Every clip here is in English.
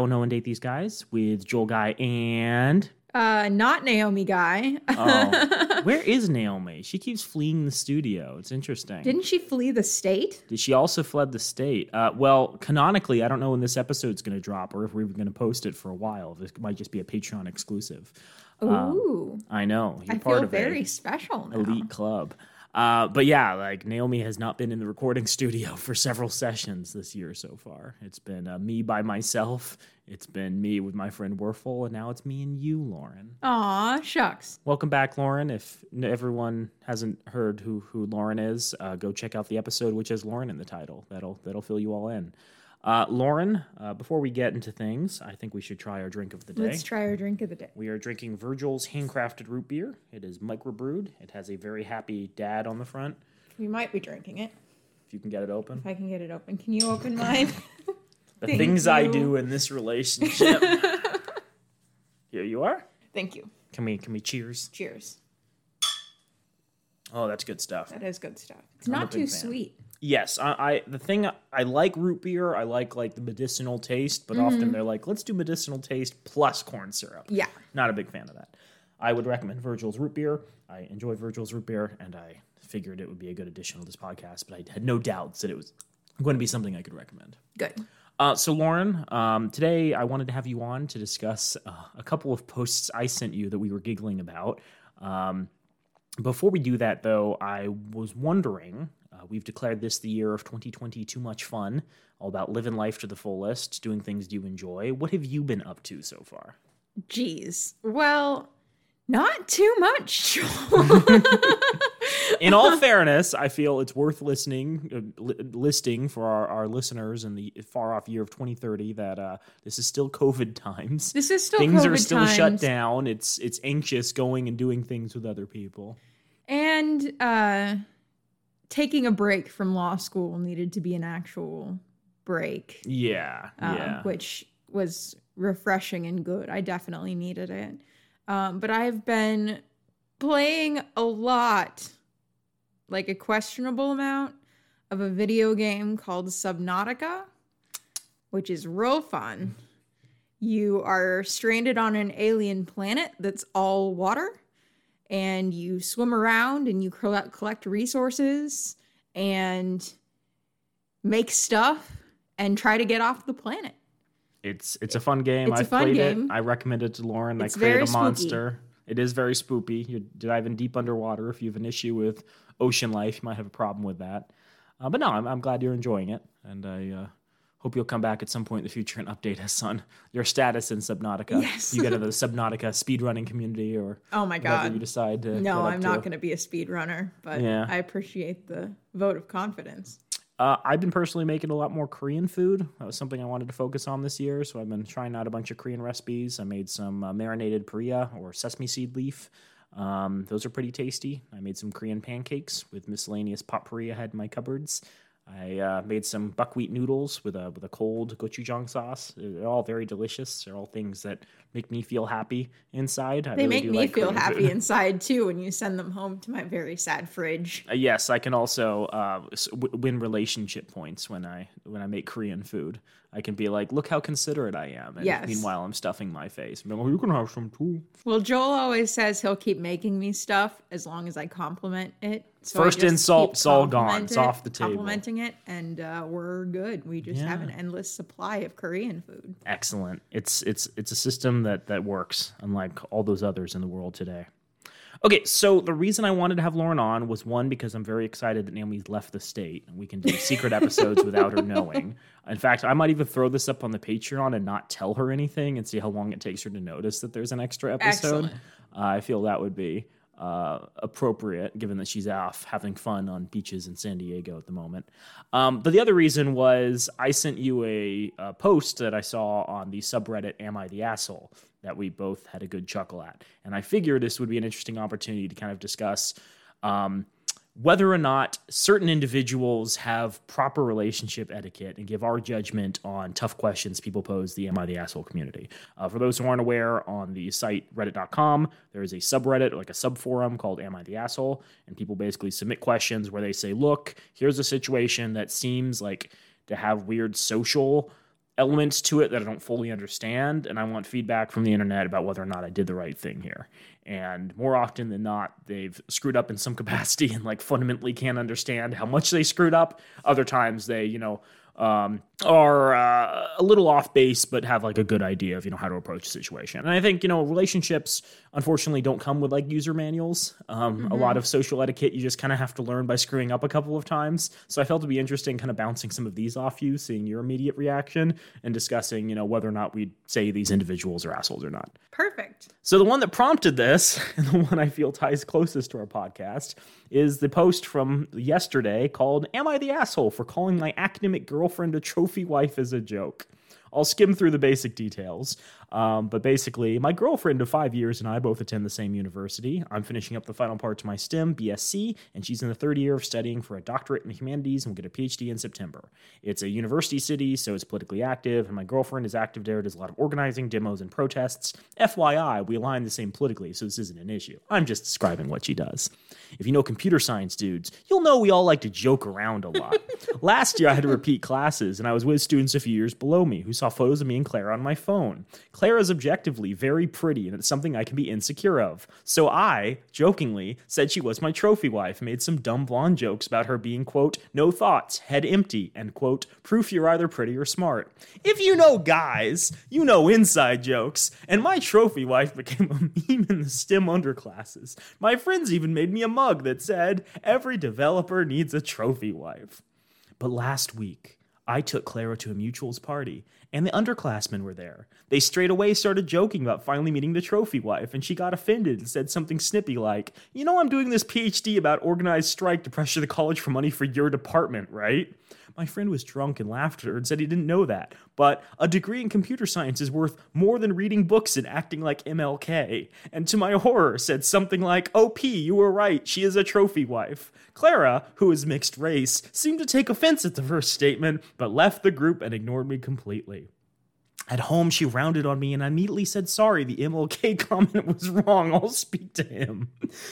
Will No One Date These Guys with Joel Guy and. Uh, not Naomi Guy. Oh, where is Naomi? She keeps fleeing the studio. It's interesting. Didn't she flee the state? Did she also fled the state? Uh, well, canonically, I don't know when this episode's going to drop or if we're even going to post it for a while. This might just be a Patreon exclusive. Ooh, I know. You're I part feel of very special now. elite club. Uh, but yeah, like Naomi has not been in the recording studio for several sessions this year so far. It's been uh, me by myself. It's been me with my friend Werfel, and now it's me and you, Lauren. Aw, shucks. Welcome back, Lauren. If everyone hasn't heard who who Lauren is, uh, go check out the episode which has Lauren in the title. That'll that'll fill you all in. Uh, Lauren, uh, before we get into things, I think we should try our drink of the day. Let's try our drink of the day. We are drinking Virgil's handcrafted root beer. It is microbrewed. It has a very happy dad on the front. We might be drinking it. If you can get it open. If I can get it open. Can you open mine? The Thank things I do in this relationship. Here you are. Thank you. Can we can we cheers? Cheers. Oh, that's good stuff. That is good stuff. It's I'm not too fan. sweet. Yes, I, I the thing I like root beer. I like like the medicinal taste, but often they're like, let's do medicinal taste plus corn syrup. Yeah. Not a big fan of that. I would recommend Virgil's root beer. I enjoy Virgil's root beer, and I figured it would be a good addition to this podcast. But I had no doubts that it was going to be something I could recommend. Good. Uh, so, Lauren, um, today I wanted to have you on to discuss uh, a couple of posts I sent you that we were giggling about. Um, before we do that, though, I was wondering uh, we've declared this the year of 2020 too much fun, all about living life to the fullest, doing things you enjoy. What have you been up to so far? Jeez. Well, not too much. In all fairness, I feel it's worth listening, uh, li- listing for our, our listeners in the far off year of 2030 that uh, this is still COVID times. this is still things COVID are still shut down. It's it's anxious going and doing things with other people. And uh taking a break from law school needed to be an actual break. Yeah, um, yeah. which was refreshing and good. I definitely needed it. Um, but I've been playing a lot, like a questionable amount, of a video game called Subnautica, which is real fun. You are stranded on an alien planet that's all water, and you swim around and you collect, resources and make stuff and try to get off the planet. It's it's a fun game. It's a I've fun played game. it. I recommend it to Lauren. It's I created very a spooky. monster. It is very spoopy. You're diving deep underwater. If you have an issue with ocean life, you might have a problem with that. Uh, but no, I'm, I'm glad you're enjoying it, and I uh, hope you'll come back at some point in the future and update us on your status in Subnautica. Yes. you get into the Subnautica speedrunning community, or Oh my god. you decide to. No, I'm not going to be a speedrunner, but Yeah. I appreciate the vote of confidence. Uh, I've been personally making a lot more Korean food. That was something I wanted to focus on this year, so I've been trying out a bunch of Korean recipes. I made some uh, marinated perilla or sesame seed leaf. Um, those are pretty tasty. I made some Korean pancakes with miscellaneous pot paria I had in my cupboards. I uh, made some buckwheat noodles with a with a cold gochujang sauce. They're all very delicious. They're all things that make me feel happy inside. I They really make me like feel happy food. inside too when you send them home to my very sad fridge. Uh, yes, I can also uh, win relationship points when I when I make Korean food. I can be like, "Look how considerate I am," and Yes. meanwhile I'm stuffing my face. Like, "Oh, you can have some too. Well, Joel always says he'll keep making me stuff as long as I compliment it. So First it's all gone. It's off the table. Complimenting it, and uh, we're good. We just have an endless supply of Korean food. Excellent. It's it's it's a system that that works, unlike all those others in the world today. Okay, so the reason I wanted to have Lauren on was one because I'm very excited that Naomi's left the state and we can do secret episodes without her knowing. In fact, I might even throw this up on the Patreon and not tell her anything and see how long it takes her to notice that there's an extra episode. Uh, I feel that would be uh, appropriate given that she's off having fun on beaches in San Diego at the moment. Um, but the other reason was I sent you a, a post that I saw on the subreddit Am I the Asshole that we both had a good chuckle at. And I figured this would be an interesting opportunity to kind of discuss. Um, whether or not certain individuals have proper relationship etiquette and give our judgment on tough questions people pose the Am I the Asshole community. Uh, for those who aren't aware, on the site reddit.com, there is a subreddit, like a subforum called Am I the Asshole? And people basically submit questions where they say, look, here's a situation that seems like to have weird social elements to it that I don't fully understand, and I want feedback from the internet about whether or not I did the right thing here. And more often than not, they've screwed up in some capacity and like fundamentally can't understand how much they screwed up. Other times they, you know, um, are uh, a little off base, but have like a good idea of you know how to approach a situation. And I think you know relationships unfortunately don't come with like user manuals. Um, mm-hmm. A lot of social etiquette you just kind of have to learn by screwing up a couple of times. So I felt it'd be interesting, kind of bouncing some of these off you, seeing your immediate reaction, and discussing you know whether or not we'd say these individuals are assholes or not. Perfect. So the one that prompted this, and the one I feel ties closest to our podcast, is the post from yesterday called "Am I the asshole for calling my academic girlfriend a trophy wife as a joke?" I'll skim through the basic details. Um, but basically, my girlfriend of five years and I both attend the same university. I'm finishing up the final part to my STEM BSc, and she's in the third year of studying for a doctorate in humanities and will get a PhD in September. It's a university city, so it's politically active, and my girlfriend is active there, does a lot of organizing, demos, and protests. FYI, we align the same politically, so this isn't an issue. I'm just describing what she does. If you know computer science dudes, you'll know we all like to joke around a lot. Last year, I had to repeat classes, and I was with students a few years below me who saw photos of me and Claire on my phone. Claire is objectively very pretty, and it's something I can be insecure of. So I, jokingly, said she was my trophy wife, made some dumb blonde jokes about her being, quote, no thoughts, head empty, and, quote, proof you're either pretty or smart. If you know guys, you know inside jokes, and my trophy wife became a meme in the STEM underclasses. My friends even made me a mug that said, every developer needs a trophy wife. But last week, I took Clara to a mutual's party, and the underclassmen were there. They straight away started joking about finally meeting the trophy wife, and she got offended and said something snippy like, You know, I'm doing this PhD about organized strike to pressure the college for money for your department, right? My friend was drunk and laughed and said he didn't know that. But a degree in computer science is worth more than reading books and acting like MLK. And to my horror, said something like, OP, you were right, she is a trophy wife. Clara, who is mixed race, seemed to take offense at the first statement, but left the group and ignored me completely. At home, she rounded on me and I immediately said, Sorry, the MLK comment was wrong. I'll speak to him.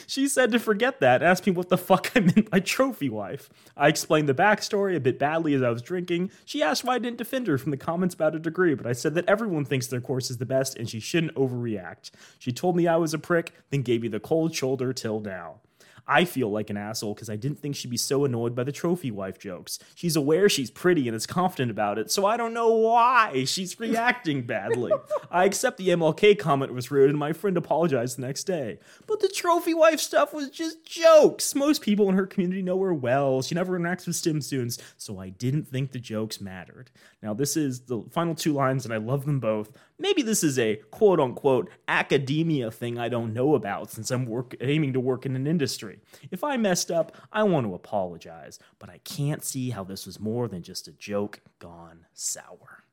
She said to forget that, asked me what the fuck I meant by trophy wife. I explained the backstory a bit badly as I was drinking. She asked why I didn't defend her from the comments about a degree, but I said that everyone thinks their course is the best and she shouldn't overreact. She told me I was a prick, then gave me the cold shoulder till now. I feel like an asshole because I didn't think she'd be so annoyed by the trophy wife jokes. She's aware she's pretty and is confident about it, so I don't know why she's reacting badly. I accept the MLK comment was rude and my friend apologized the next day. But the trophy wife stuff was just jokes. Most people in her community know her well. She never interacts with STEM students, so I didn't think the jokes mattered. Now, this is the final two lines, and I love them both. Maybe this is a quote unquote academia thing I don't know about since I'm work, aiming to work in an industry. If I messed up, I want to apologize, but I can't see how this was more than just a joke gone sour.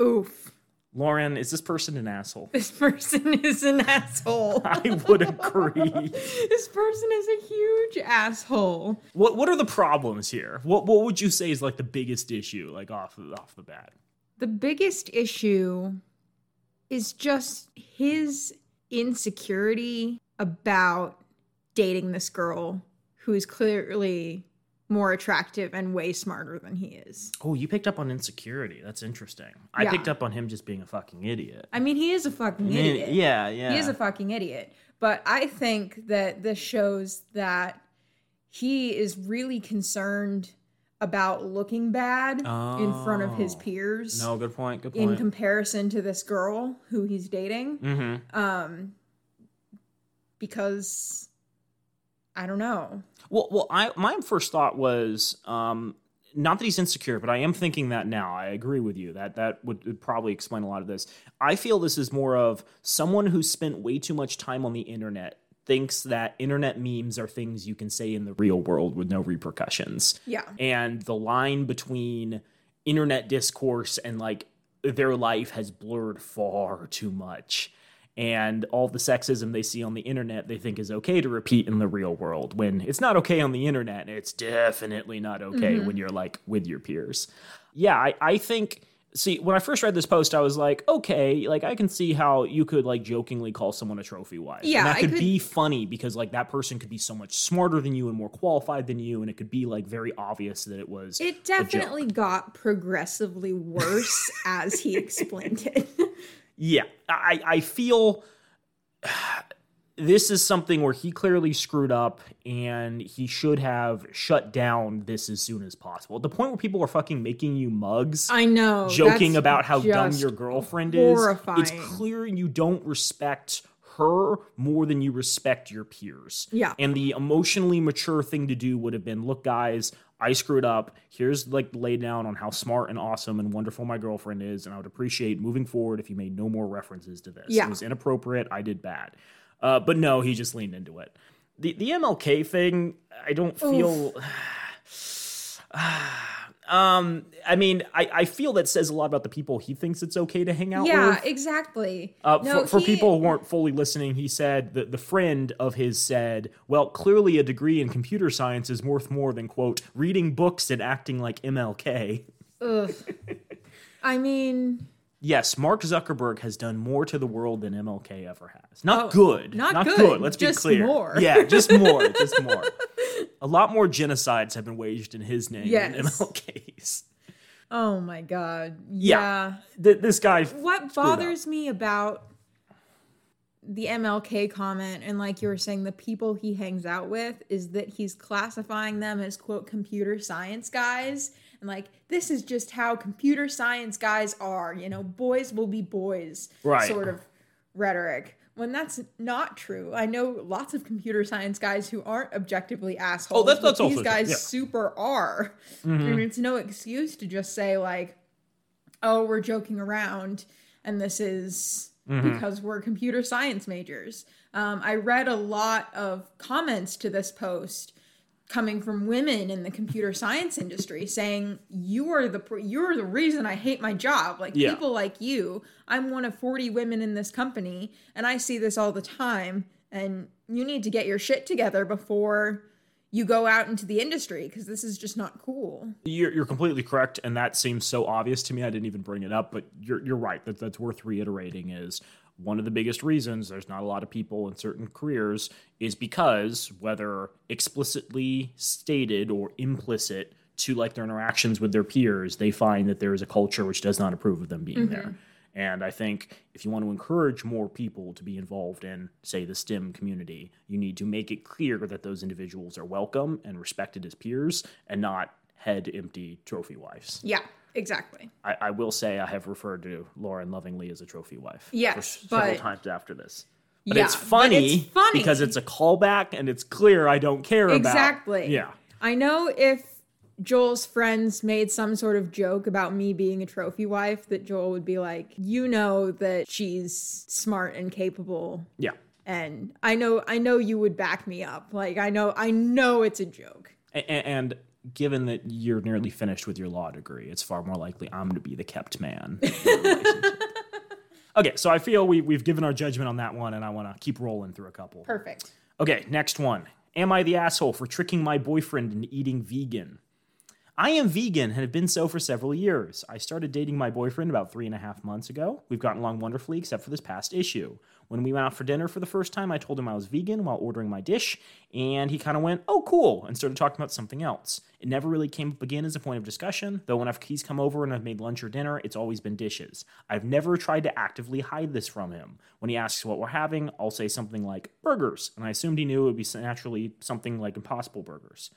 Oof. Lauren, is this person an asshole? This person is an asshole. I would agree. this person is a huge asshole. What what are the problems here? What what would you say is like the biggest issue, like off off the bat? The biggest issue is just his insecurity about dating this girl who is clearly more attractive and way smarter than he is. Oh, you picked up on insecurity. That's interesting. I yeah. picked up on him just being a fucking idiot. I mean, he is a fucking idiot. Yeah, yeah. He is a fucking idiot. But I think that this shows that he is really concerned about looking bad oh. in front of his oh. peers. No, good point. Good point. In comparison to this girl who he's dating. Mm-hmm. Um, because I don't know. Well, well, I my first thought was um, not that he's insecure, but I am thinking that now. I agree with you that that would, would, probably explain a lot of this. I feel this is more of someone who spent way too much time on the internet thinks that internet memes are things you can say in the real world with no repercussions. Yeah. And the line between internet discourse and like their life has blurred far too much. And all the sexism they see on the internet, they think is okay to repeat in the real world. When it's not okay on the internet, it's definitely not okay mm-hmm. when you're like with your peers. Yeah, I, I think See, when I first read this post, I was like, okay, like I can see how you could like jokingly call someone a trophy wife. Yeah, and that could, could- be funny because like that person could be so much smarter than you and more qualified than you, and it could be like very obvious that it was. It definitely got progressively worse as he explained it. Yeah, I I feel this is something where he clearly screwed up and he should have shut down this as soon as possible. At the point where people are fucking making you mugs. I know. joking about how dumb your girlfriend is. It's clear you don't respect her more than you respect your peers. Yeah. And the emotionally mature thing to do would have been, look, guys, I screwed up. Here's like lay down on how smart and awesome and wonderful my girlfriend is, and I would appreciate moving forward if you made no more references to this. Yeah. It was inappropriate. I did bad. Uh, but no, he just leaned into it. The the MLK thing, I don't feel. um, I mean, I, I feel that says a lot about the people he thinks it's okay to hang out Yeah, with. Yeah, exactly. Uh, no, for, for he- people who weren't fully listening, he said that the friend of his said, "Well, clearly a degree in computer science is worth more than quote reading books and acting like MLK." Ugh. I mean, Yes, Mark Zuckerberg has done more to the world than MLK ever has. Not Oh, good. not good, Let's just be clear. more. Yeah, just more. just more. A lot more genocides have been waged in his name than MLK's. oh my god. Yeah. yeah. Th- this guy. what screwed up. bothers me about the MLK comment and like you were saying the people he hangs out with is that he's classifying them as quote computer science guys and like this is just how computer science guys are you know boys will be boys Right. sort of rhetoric when that's not true i know lots of computer science guys who aren't objectively assholes Oh, that's- that's these guys yeah. Mm-hmm. super are and it's no excuse to just say like oh, we're joking around and this is Mm-hmm. because we're computer science majors. Um, I read a lot of comments to this post coming from women in the computer science industry saying you are the you're the reason I hate my job like Yeah. people like you I'm one of 40 women in this company and I see this all the time and you need to get your shit together before you go out into the industry because this is just not cool You're, you're completely correct, and that seems so obvious to me. I didn't even bring it up, but you're you're right. That that's worth reiterating. Is one of the biggest reasons there's not a lot of people in certain careers is because whether explicitly stated or implicit to like their interactions with their peers, they find that there is a culture which does not approve of them being mm-hmm. there. And I think if you want to encourage more people to be involved in, say, the STEM community, you need to make it clear that those individuals are welcome and respected as peers and not head empty trophy wives. yeah exactly I, I will say I have referred to Lauren lovingly as a trophy wife. Yes, for several but- times after this. But Yeah, it's but funny, it's funny. because it's a callback and it's clear I don't care about. Exactly. Yeah. I know if Joel's friends made some sort of joke about me being a trophy wife, that Joel would be like, you know that she's smart and capable. Yeah. And I know I know you would back me up. Like I know I know it's a joke. A- a- and given that you're nearly finished with your law degree, it's far more likely I'm going to be the kept man. in the relationship. okay, so I feel we, we've given our judgment on that one, and I want to keep rolling through a couple. Perfect. Okay, next one. Am I the asshole for tricking my boyfriend into eating vegan? I am vegan and have been so for several years. I started dating my boyfriend about three and a half months ago. We've gotten along wonderfully, except for this past issue. When we went out for dinner for the first time, I told him I was vegan while ordering my dish, and he kind of went, Oh, cool, and started talking about something else. It never really came up again as a point of discussion, though when I've, he's come over and I've made lunch or dinner, it's always been dishes. I've never tried to actively hide this from him. When he asks what we're having, I'll say something like burgers, and I assumed he knew it would be naturally something like Impossible Burgers.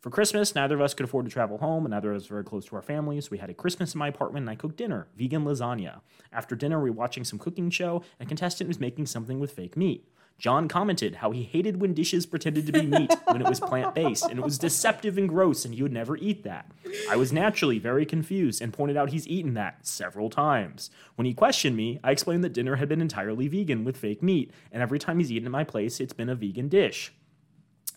For Christmas, neither of us could afford to travel home, and neither of us were very close to our families. So we had a Christmas in my apartment, and I cooked dinner, vegan lasagna. After dinner, we were watching some cooking show, and a contestant was making something with fake meat. John commented how he hated when dishes pretended to be meat when it was plant based, and it was deceptive and gross, and he would never eat that. I was naturally very confused and pointed out he's eaten that several times. When he questioned me, I explained that dinner had been entirely vegan with fake meat, and every time he's eaten at my place, it's been a vegan dish.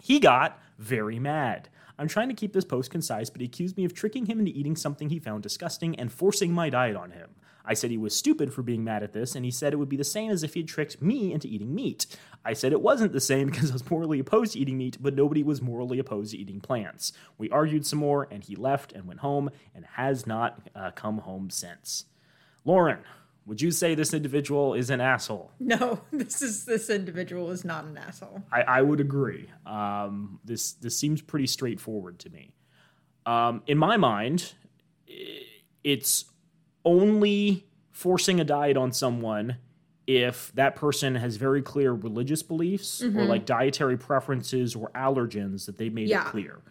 He got very mad. I'm trying to keep this post concise, but he accused me of tricking him into eating something he found disgusting and forcing my diet on him. I said he was stupid for being mad at this, and he said it would be the same as if he'd tricked me into eating meat. I said it wasn't the same because I was morally opposed to eating meat, but nobody was morally opposed to eating plants. We argued some more, and he left and went home and has not uh, come home since. Lauren, would you say this individual is an asshole? No, this is this individual is not an asshole. I, I would agree. Um, this this seems pretty straightforward to me. Um, in my mind, it's only forcing a diet on someone if that person has very clear religious beliefs or like dietary preferences or allergens that they made Mm-hmm. Yeah. it clear.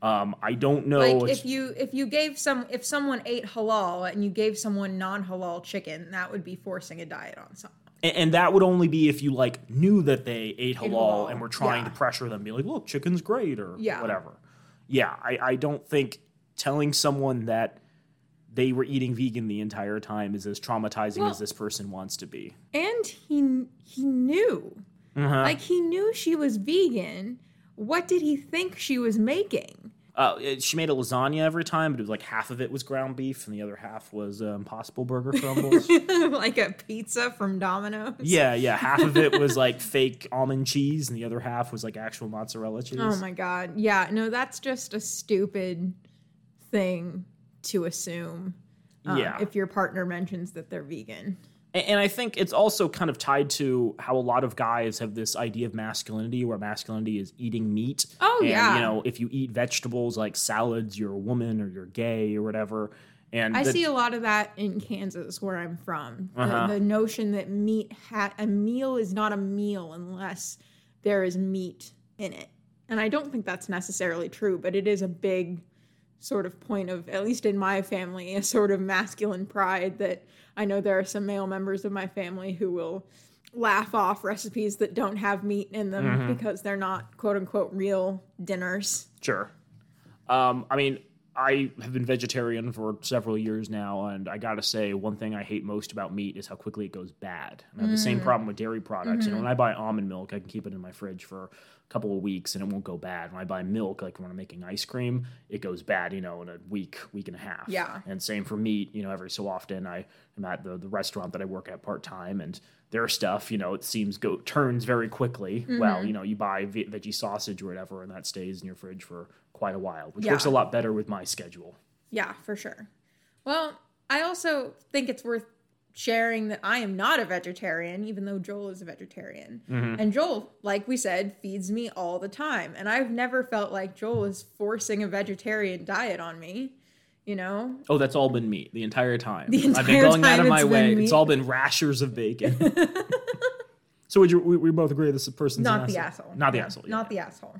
Um, I don't know. Like if you if you gave some if someone ate halal and you gave someone non-halal chicken, that would be forcing a diet on someone. And, and that would only be if you like knew that they ate halal, halal, and were trying yeah. to pressure them, be like, "Look, chicken's great," or Yeah. whatever. Yeah, I, I don't think telling someone that they were eating vegan the entire time is as traumatizing Well- as this person wants to be. And he he knew. Uh-huh. Like he knew she was vegan. What did he think she was making? Uh, it- she made a lasagna every time, but it was like half of it was ground beef and the other half was uh, Impossible Burger crumbles. like a pizza from Domino's? yeah, yeah, half of it was like fake almond cheese and the other half was like actual mozzarella cheese. Oh my god. Yeah, no, that's just a stupid thing to assume. um, Yeah. If your partner mentions that they're vegan. And I think it's also kind of tied to how a lot of guys have this idea of masculinity, where masculinity is eating meat. Oh, and, yeah. You know, if you eat vegetables like salads, you're a woman or you're gay or whatever. And I the- see a lot of that in Kansas, where I'm from. The, Uh-huh. the notion that meat, ha- a meal is not a meal unless there is meat in it. And I don't think that's necessarily true, but it is a big sort of point of, at least in my family, a sort of masculine pride that I know there are some male members of my family who will laugh off recipes that don't have meat in them Mm-hmm. because they're not quote unquote real dinners. Sure. Um, I mean, I have been vegetarian for several years now, and I gotta say, one thing I hate most about meat is how quickly it goes bad. And I have the Mm. same problem with dairy products. You know, Mm-hmm. when I buy almond milk, I can keep it in my fridge for a couple of weeks and it won't go bad. When I buy milk, like when I'm making ice cream, it goes bad, you know, in a week, week and a half. Yeah. And same for meat, you know, every so often I am at the, the restaurant that I work at part time and their stuff, you know, it seems go turns very quickly. Mm-hmm. Well, you know, you buy ve- veggie sausage or whatever, and that stays in your fridge for quite a while, which Yeah. works a lot better with my schedule. Yeah, for sure. Well, I also think it's worth sharing that I am not a vegetarian, even though Joel is a vegetarian. And Joel, like we said, feeds me all the time. And I've never felt like Joel is forcing a vegetarian diet on me. You know? Oh, that's all been meat the entire time. The entire I've been going out of my way. It's all been rashers of bacon. so would you, we, we both agree this person's Not the asshole? asshole. Not the asshole. yeah. Not the asshole.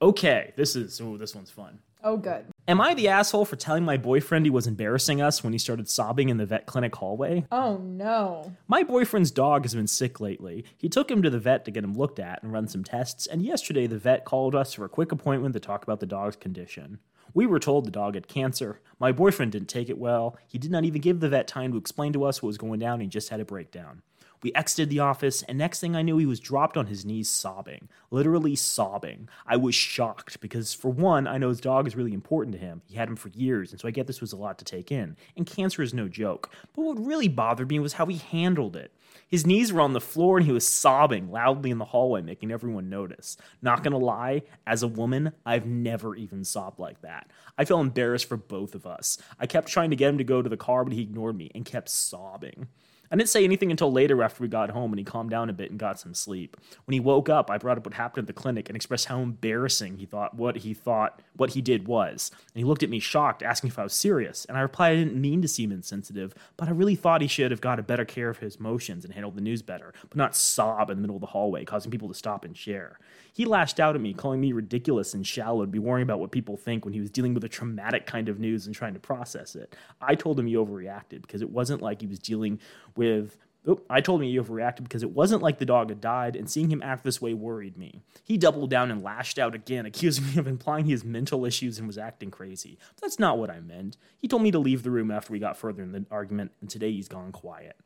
Okay, this is oh, this one's fun. Oh, good. Am I the asshole for telling my boyfriend he was embarrassing us when he started sobbing in the vet clinic hallway? Oh, no. My boyfriend's dog has been sick lately. He took him to the vet to get him looked at and run some tests, and yesterday the vet called us for a quick appointment to talk about the dog's condition. We were told the dog had cancer. My boyfriend didn't take it well. He did not even give the vet time to explain to us what was going down. He just had a breakdown. We exited the office, and next thing I knew, he was dropped on his knees sobbing. Literally sobbing. I was shocked because, for one, I know his dog is really important to him. He had him for years, and so I get this was a lot to take in. And cancer is no joke. But what really bothered me was how he handled it. His knees were on the floor and he was sobbing loudly in the hallway, making everyone notice. Not gonna lie, as a woman, I've never even sobbed like that. I felt embarrassed for both of us. I kept trying to get him to go to the car, but he ignored me and kept sobbing. I didn't say anything until later after we got home and he calmed down a bit and got some sleep. When he woke up, I brought up what happened at the clinic and expressed how embarrassing he thought what he thought what he did was. And he looked at me shocked, asking if I was serious. And I replied I didn't mean to seem insensitive, but I really thought he should have got a better care of his emotions and handled the news better, but not sob in the middle of the hallway, causing people to stop and share. He lashed out at me, calling me ridiculous and shallow to be worrying about what people think when he was dealing with a traumatic kind of news and trying to process it. I told him he overreacted because it wasn't like he was dealing with. Oh, I told him he overreacted because it wasn't like the dog had died, and seeing him act this way worried me. He doubled down and lashed out again, accusing me of implying he has mental issues and was acting crazy. But that's not what I meant. He told me to leave the room after we got further in the argument, and today he's gone quiet.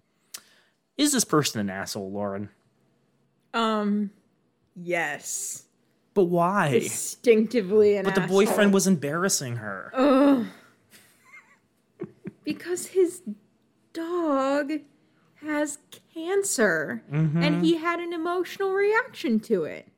Is this person an asshole, Lauren? Um, yes. But why? Instinctively an But the asshole. boyfriend was embarrassing her. Ugh. because his dog has cancer and mm-hmm. he had an emotional reaction to it.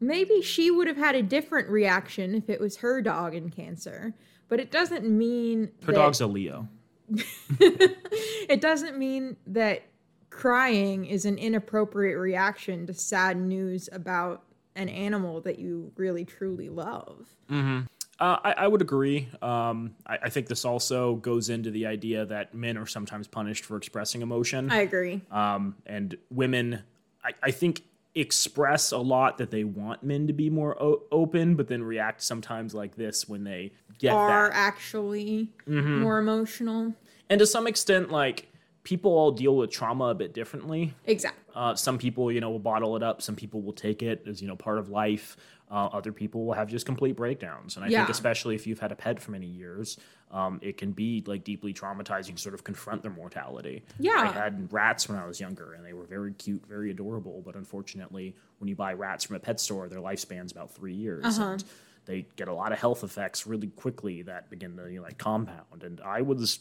Maybe she would have had a different reaction if it was her dog in cancer, but it doesn't mean Her that- dog's a Leo. it doesn't mean that crying is an inappropriate reaction to sad news about an animal that you really truly love. Mm-hmm. Uh, I, I would agree. Um, I, I think this also goes into the idea that men are sometimes punished for expressing emotion. I agree. um, and women, I, I think, express a lot that they want men to be more o- open, but then react sometimes like this when they get Are that. actually more emotional. And to some extent, like people all deal with trauma a bit differently. Exactly. Uh, some people, you know, will bottle it up. Some people will take it as you know part of life. Uh, other people will have just complete breakdowns. And I Yeah. think, especially if you've had a pet for many years, um, it can be like deeply traumatizing. to Sort of confront their mortality. Yeah. I had rats when I was younger, and they were very cute, very adorable. But unfortunately, when you buy rats from a pet store, their lifespan's about three years. Uh-huh. And they get a lot of health effects really quickly that begin to you know, like compound. And I was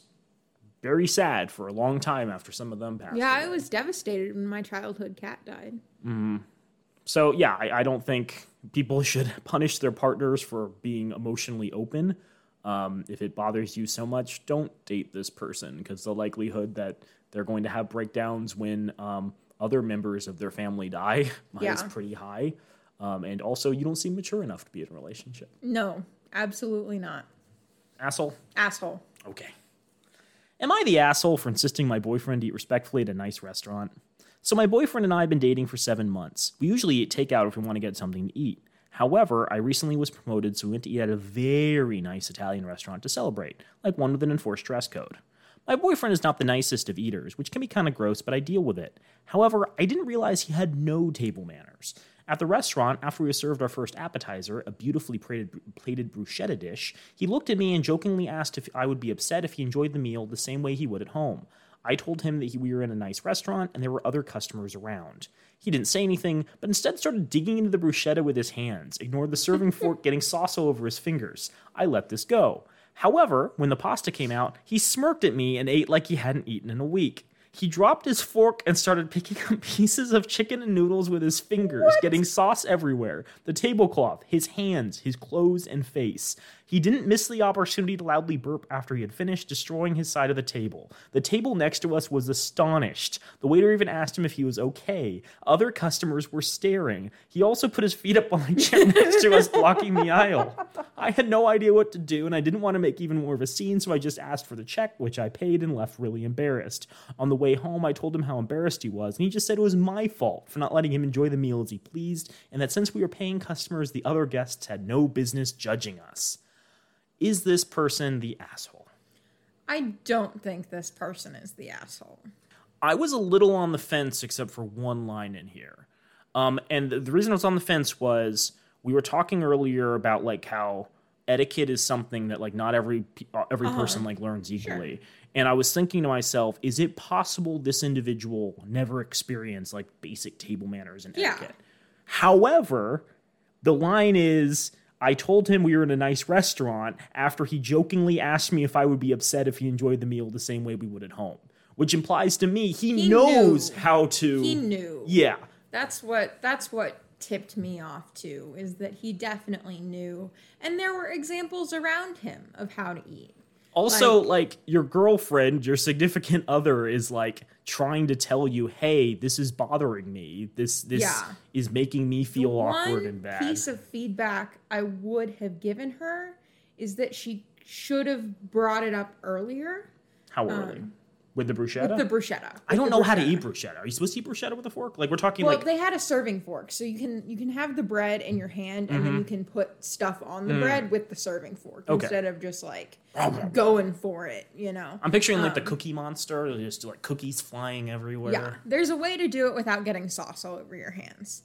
very sad for a long time after some of them passed. Yeah, I was devastated when my childhood cat died. So yeah, I, I don't think people should punish their partners for being emotionally open. Um, if it bothers you so much, don't date this person because the likelihood that they're going to have breakdowns when um, other members of their family die is pretty high. Um, and also, you don't seem mature enough to be in a relationship. No, absolutely not. Asshole. Asshole. Okay. Am I the asshole for insisting my boyfriend eat respectfully at a nice restaurant? So, my boyfriend and I have been dating for seven months. We usually eat takeout if we want to get something to eat. However, I recently was promoted, so we went to eat at a very nice Italian restaurant to celebrate, like one with an enforced dress code. My boyfriend is not the nicest of eaters, which can be kind of gross, but I deal with it. However, I didn't realize he had no table manners. At the restaurant, after we served our first appetizer, a beautifully plated, plated bruschetta dish, he looked at me and jokingly asked if I would be upset if he enjoyed the meal the same way he would at home. I told him that he, we were in a nice restaurant and there were other customers around. He didn't say anything, but instead started digging into the bruschetta with his hands, ignored the serving fork getting sauce all over his fingers. I let this go. However, when the pasta came out, he smirked at me and ate like he hadn't eaten in a week. He dropped his fork and started picking up pieces of chicken and noodles with his fingers, getting sauce everywhere the tablecloth, his hands, his clothes, and face. He didn't miss the opportunity to loudly burp after he had finished, destroying his side of the table. The table next to us was astonished. The waiter even asked him if he was okay. Other customers were staring. He also put his feet up on the chair next to us, blocking the aisle. I had no idea what to do, and I didn't want to make even more of a scene, so I just asked for the check, which I paid and left really embarrassed. On the way home, I told him how embarrassed he was, and he just said it was my fault for not letting him enjoy the meal as he pleased, and that since we were paying customers, the other guests had no business judging us. Is this person the asshole? I don't think this person is the asshole. I was a little on the fence, except for one line in here. Um, and the, the reason I was on the fence was we were talking earlier about like how etiquette is something that like not every uh, every person like learns equally. And I was thinking to myself, is it possible this individual never experienced like basic table manners and Yeah. etiquette? However, the line is I told him we were in a nice restaurant after he jokingly asked me if I would be upset if he enjoyed the meal the same way we would at home, which implies to me he, He knows knew. how to. He knew. Yeah. That's what that's what tipped me off too is that he definitely knew and there were examples around him of how to eat. Also, like, your girlfriend, your significant other is like trying to tell you, "Hey, this is bothering me. This this Yeah. is making me feel awkward One and bad." piece of feedback I would have given her is that she should have brought it up earlier How early? Um, with the bruschetta? with the bruschetta. I don't know the how to eat bruschetta. Are you supposed to eat bruschetta with a fork? Like we're talking Well, like they had a serving fork, so you can you can have the bread in your hand, and Mm-hmm. then you can put stuff on the bread with the serving fork Mm. Okay. instead of just like going for it. You know. I'm picturing like the Cookie Monster, just like cookies flying everywhere. Yeah, there's a way to do it without getting sauce all over your hands.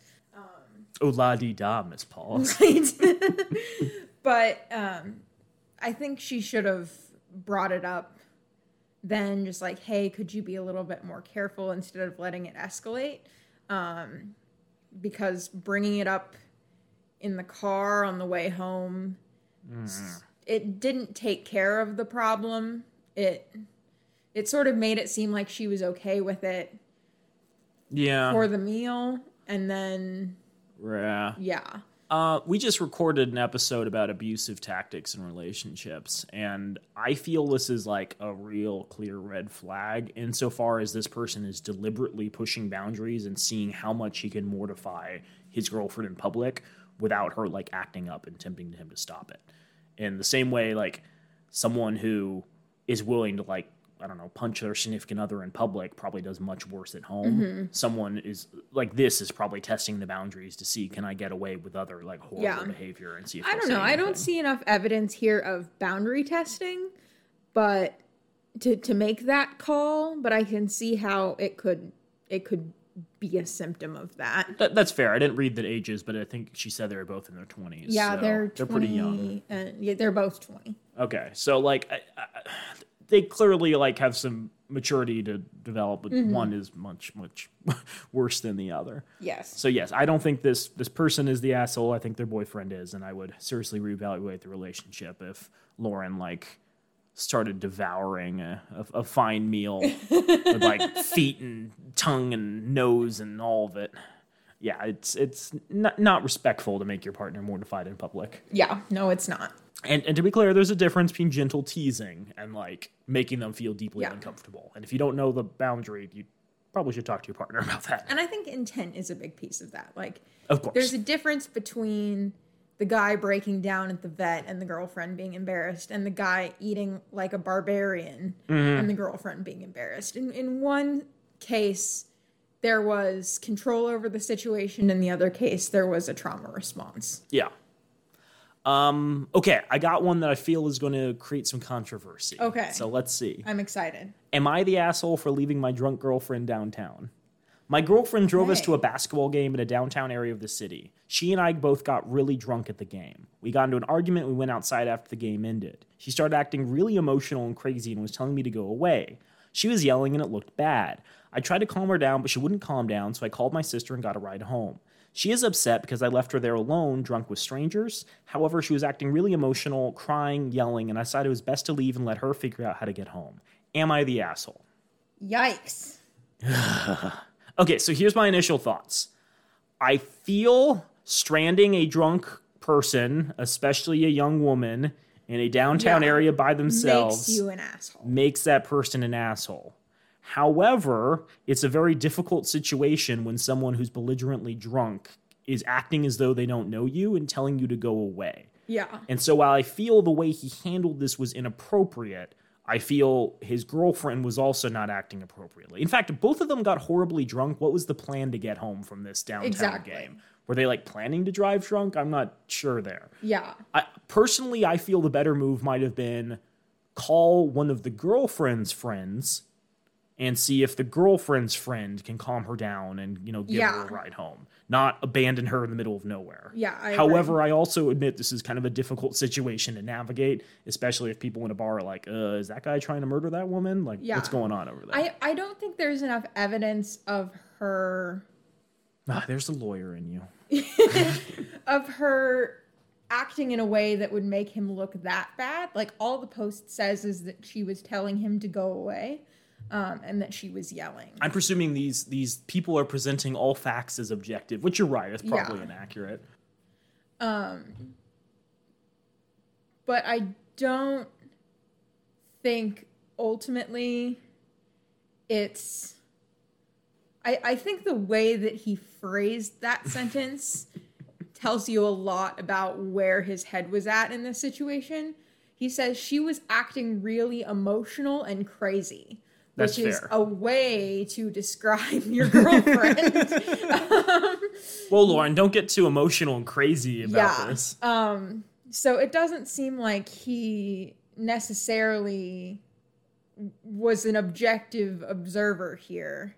Oh la di da, Miss Paul. Right? but um, I think she should have brought it up then, just like, hey, could you be a little bit more careful instead of letting it escalate? Um, because bringing it up in the car on the way home, s- it didn't take care of the problem. It it sort of made it seem like she was okay with it Yeah. for the meal and then yeah. yeah. Uh, we just recorded an episode about abusive tactics in relationships, and I feel this is like a real clear red flag insofar as this person is deliberately pushing boundaries and seeing how much he can mortify his girlfriend in public without her like acting up and tempting him to stop it. In the same way, like someone who is willing to like I don't know, punch their significant other in public probably does much worse at home. Mm-hmm. Someone is like this is probably testing the boundaries to see can I get away with other like horrible Yeah. behavior and see if I don't know. I don't see enough evidence here of boundary testing, but to to make that call, but I can see how it could it could be a symptom of that. That, that's fair. I didn't read the ages, but I think she said they were both in their twenties. Yeah, so they're 20, they're pretty young. And yeah, they're both 20. Okay, so like I, I, they clearly like have some maturity to develop, but Mm-hmm. one is much much worse than the other. Yes. So yes, I don't think this this person is the asshole. I think their boyfriend is, and I would seriously reevaluate the relationship if Lauren like started devouring a, a, a fine meal with like feet and tongue and nose and all of it. Yeah, it's it's not, not respectful to make your partner mortified in public. Yeah, no, it's not. And, and to be clear, there's a difference between gentle teasing and like making them feel deeply Yeah. uncomfortable. And if you don't know the boundary, you probably should talk to your partner about that. And I think intent is a big piece of that. Like, Of course. there's a difference between the guy breaking down at the vet and the girlfriend being embarrassed, and the guy eating like a barbarian Mm-hmm. and the girlfriend being embarrassed. In in one case, there was control over the situation. In the other case, there was a trauma response. Yeah. Um, okay, I got one that I feel is going to create some controversy. Okay. So let's see. I'm excited. Am I the asshole for leaving my drunk girlfriend downtown? My girlfriend drove us to a basketball game in a downtown area of the city. She and I both got really drunk at the game. We got into an argument. We went outside after the game ended. She started acting really emotional and crazy and was telling me to go away. She was yelling and it looked bad. I tried to calm her down, but she wouldn't calm down, so I called my sister and got a ride home. She is upset because I left her there alone, drunk with strangers. However, she was acting really emotional, crying, yelling, and I decided it was best to leave and let her figure out how to get home. Am I the asshole? Yikes. Okay, so here's my initial thoughts. I feel stranding a drunk person, especially a young woman, in a downtown Yeah. area by themselves Makes you an asshole. makes that person an asshole. However, it's a very difficult situation when someone who's belligerently drunk is acting as though they don't know you and telling you to go away. Yeah. And so while I feel the way he handled this was inappropriate, I feel his girlfriend was also not acting appropriately. In fact, both of them got horribly drunk. What was the plan to get home from this downtown Exactly. game? Were they like planning to drive drunk? I'm not sure there. Yeah. I, personally, I feel the better move might have been call one of the girlfriend's friends and see if the girlfriend's friend can calm her down and you know give her a ride home, not abandon her in the middle of nowhere. Yeah, I However, I also admit this is kind of a difficult situation to navigate, especially if people in a bar are like, "Uh, is that guy trying to murder that woman? Like, Yeah. what's going on over there?" I, I don't think there's enough evidence of her ah, there's the lawyer in you. of her acting in a way that would make him look that bad. Like all the post says is that she was telling him to go away, um, and that she was yelling. I'm presuming these these people are presenting all facts as objective, which you're right, it's probably Yeah. inaccurate. Um, but I don't think ultimately it's. I, I think the way that he phrased that sentence tells you a lot about where his head was at in this situation. He says she was acting really emotional and crazy, That's which is fair. a way to describe your girlfriend. um, Well, Lauren, don't get too emotional and crazy about yeah. this. Um, so it doesn't seem like he necessarily was an objective observer here.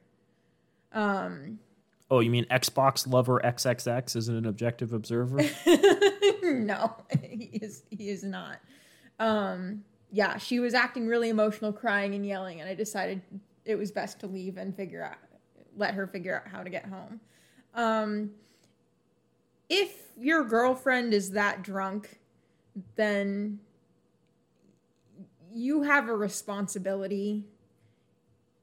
Um, Oh, you mean Xbox lover XXX isn't an objective observer? no, he is he is not. Um, yeah, she was acting really emotional, crying and yelling, and I decided it was best to leave and figure out let her figure out how to get home. Um, if your girlfriend is that drunk, then you have a responsibility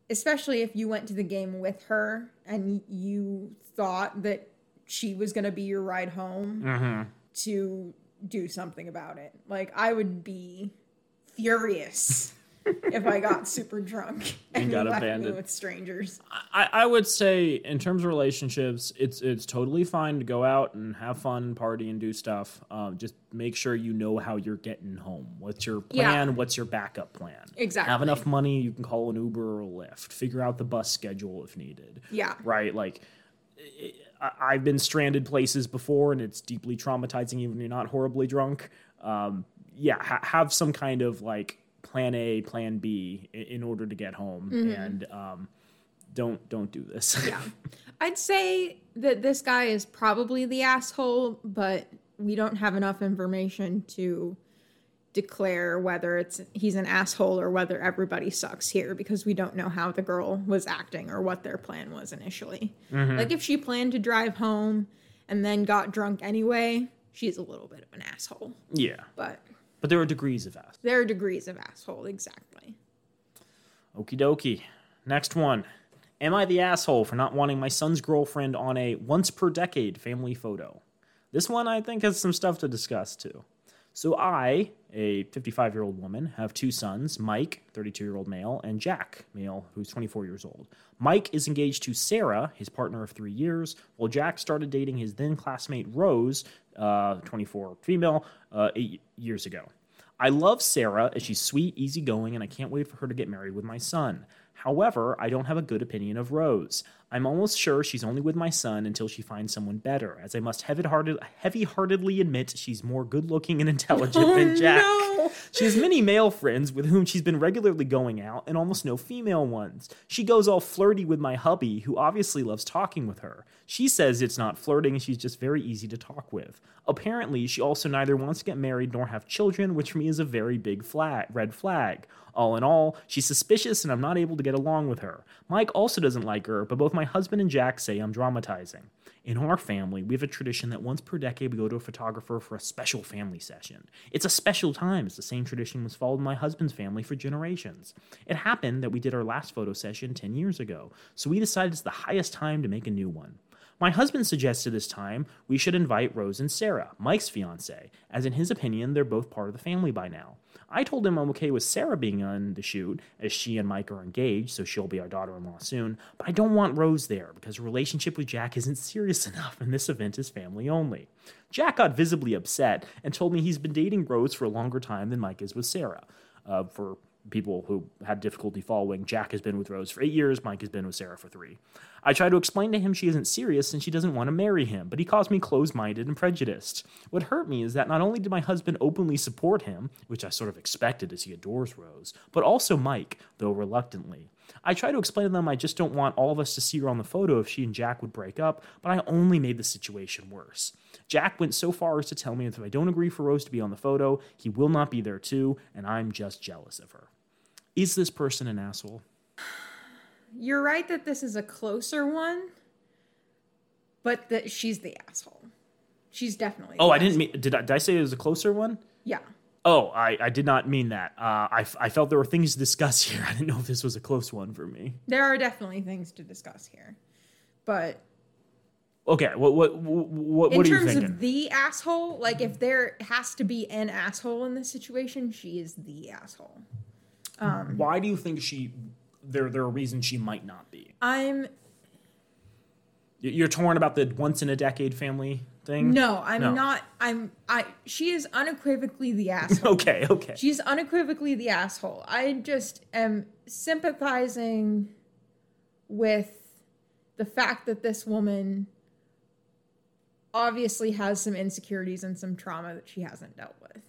especially if you went to the game with her and you thought that she was going to be your ride home Mm-hmm. to do something about it. Like I would be furious if I got super drunk and, And got abandoned. with strangers. I, I would say in terms of relationships, it's it's totally fine to go out and have fun, party, and do stuff. Um, just make sure you know how you're getting home. What's your Yeah. plan? What's your backup plan? Exactly. Have enough money you can call an Uber or a Lyft. Figure out the bus schedule if needed. Yeah. Right. Like I- I've been stranded places before, and it's deeply traumatizing, even you're not horribly drunk. Um, yeah, ha- have some kind of like plan A, plan B in, in order to get home, and um, don't don't do this. Mm-hmm. Yeah. I'd say that this guy is probably the asshole, but we don't have enough information to declare whether it's he's an asshole or whether everybody sucks here because we don't know how the girl was acting or what their plan was initially. Like if she planned to drive home and then got drunk anyway, she's a little bit of an asshole. yeah, But but there are degrees of ass. there are degrees of asshole, exactly. Okie dokie. Next one. Am I the asshole for not wanting my son's girlfriend on a once per decade family photo? This one I think has some stuff to discuss too. So I, a 55 year old woman, have two sons, Mike, 32 year old male, and Jack, male, who's 24 years old. Mike is engaged to Sarah, his partner of three years, while Jack started dating his then classmate Rose, uh, 24 female, uh, eight years ago. I love Sarah as she's sweet, easygoing, and I can't wait for her to get married with my son. However, I don't have a good opinion of Rose. I'm almost sure she's only with my son until she finds someone better, as I must heavy-hearted, heavy-heartedly admit she's more good-looking and intelligent than oh, Jack. no. She has many male friends with whom she's been regularly going out, and almost no female ones. She goes all flirty with my hubby, who obviously loves talking with her. She says it's not flirting, she's just very easy to talk with. Apparently, she also neither wants to get married nor have children, which for me is a very big flag, red flag. All in all, she's suspicious and I'm not able to get along with her. Mike also doesn't like her, but both my husband and Jack say I'm dramatizing. In our family, we have a tradition that once per decade we go to a photographer for a special family session. It's a special time, as the same tradition was followed in my husband's family for generations. It happened that we did our last photo session 10 years ago, so we decided it's the highest time to make a new one. My husband suggested this time we should invite Rose and Sarah, Mike's fiance, as in his opinion, they're both part of the family by now. I told him I'm okay with Sarah being on the shoot, as she and Mike are engaged, so she'll be our daughter in law soon, but I don't want Rose there because her relationship with Jack isn't serious enough, and this event is family only. Jack got visibly upset and told me he's been dating Rose for a longer time than Mike is with Sarah. Uh, for people who had difficulty following, Jack has been with Rose for eight years, Mike has been with Sarah for three. I try to explain to him she isn't serious and she doesn't want to marry him, but he calls me closed minded and prejudiced. What hurt me is that not only did my husband openly support him, which I sort of expected as he adores Rose, but also Mike, though reluctantly. I try to explain to them I just don't want all of us to see her on the photo if she and Jack would break up, but I only made the situation worse. Jack went so far as to tell me that if I don't agree for Rose to be on the photo, he will not be there too, and I'm just jealous of her. Is this person an asshole? You're right that this is a closer one, but that she's the asshole. She's definitely. Oh, I didn't mean. Did I, did I say it was a closer one? Yeah. Oh, I, I did not mean that. Uh, I, f- I felt there were things to discuss here. I didn't know if this was a close one for me. There are definitely things to discuss here. But Okay, what what what, in what are you terms thinking? of the asshole, like if there has to be an asshole in this situation, she is the asshole. Why do you think she? There there are reasons she might not be. I'm You're torn about the once in a decade family thing. no, I'm No. not I'm I she is unequivocally the asshole. Okay, okay. She's unequivocally the asshole. I just am sympathizing with the fact that this woman obviously has some insecurities and some trauma that she hasn't dealt with.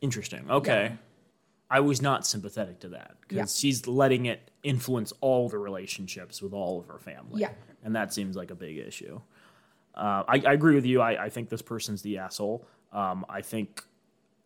Interesting. Okay. Yeah. I was not sympathetic to that because Yeah. she's letting it influence all the relationships with all of her family. Yeah. And that seems like a big issue. Uh, I, I agree with you. I, I think this person's the asshole. Um, I think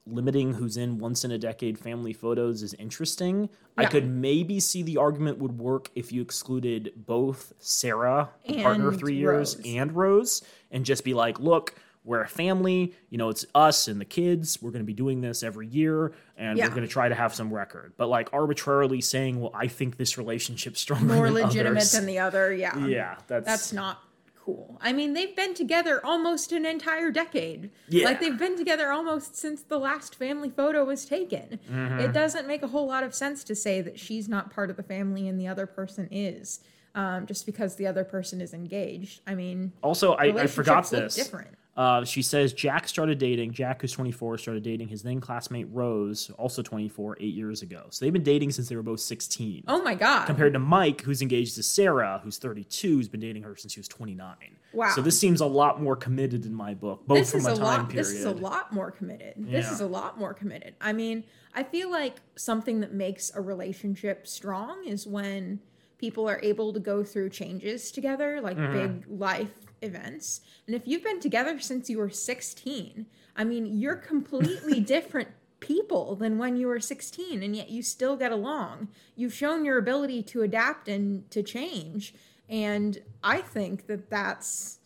limiting who's in once in a decade family photos is interesting. I could maybe see the argument would work if you excluded both Sarah, the partner of And three years, Rose. and Rose, and just be like, look, we're a family. You know, it's us and the kids. We're going to be doing this every year, and Yeah. we're going to try to have some record. But like arbitrarily saying, well, I think this relationship's stronger, More legitimate others. than the other. Yeah. yeah, that's That's not cool. I mean, they've been together almost an entire decade. Yeah. Like they've been together almost since the last family photo was taken. Mm-hmm. It doesn't make a whole lot of sense to say that she's not part of the family and the other person is. Um, just because the other person is engaged. I mean, Also, I, I forgot this. different. Uh, she says Jack started dating, Jack, who's 24, started dating his then classmate Rose, also 24, eight years ago. So they've been dating since they were both 16. Oh my god. Compared to Mike, who's engaged to Sarah, who's 32, who's been dating her since she was 29. Wow. So this seems a lot more committed in my book, both this from is a a time lot period. this is a lot more committed this is a lot more committed i mean i feel like something that makes a relationship strong is when people are able to go through changes together like Mm-hmm. big life events. And if you've been together since you were 16 i mean you're completely different people than when you were 16 and yet you still get along. You've shown your ability to adapt and to change and i think that that's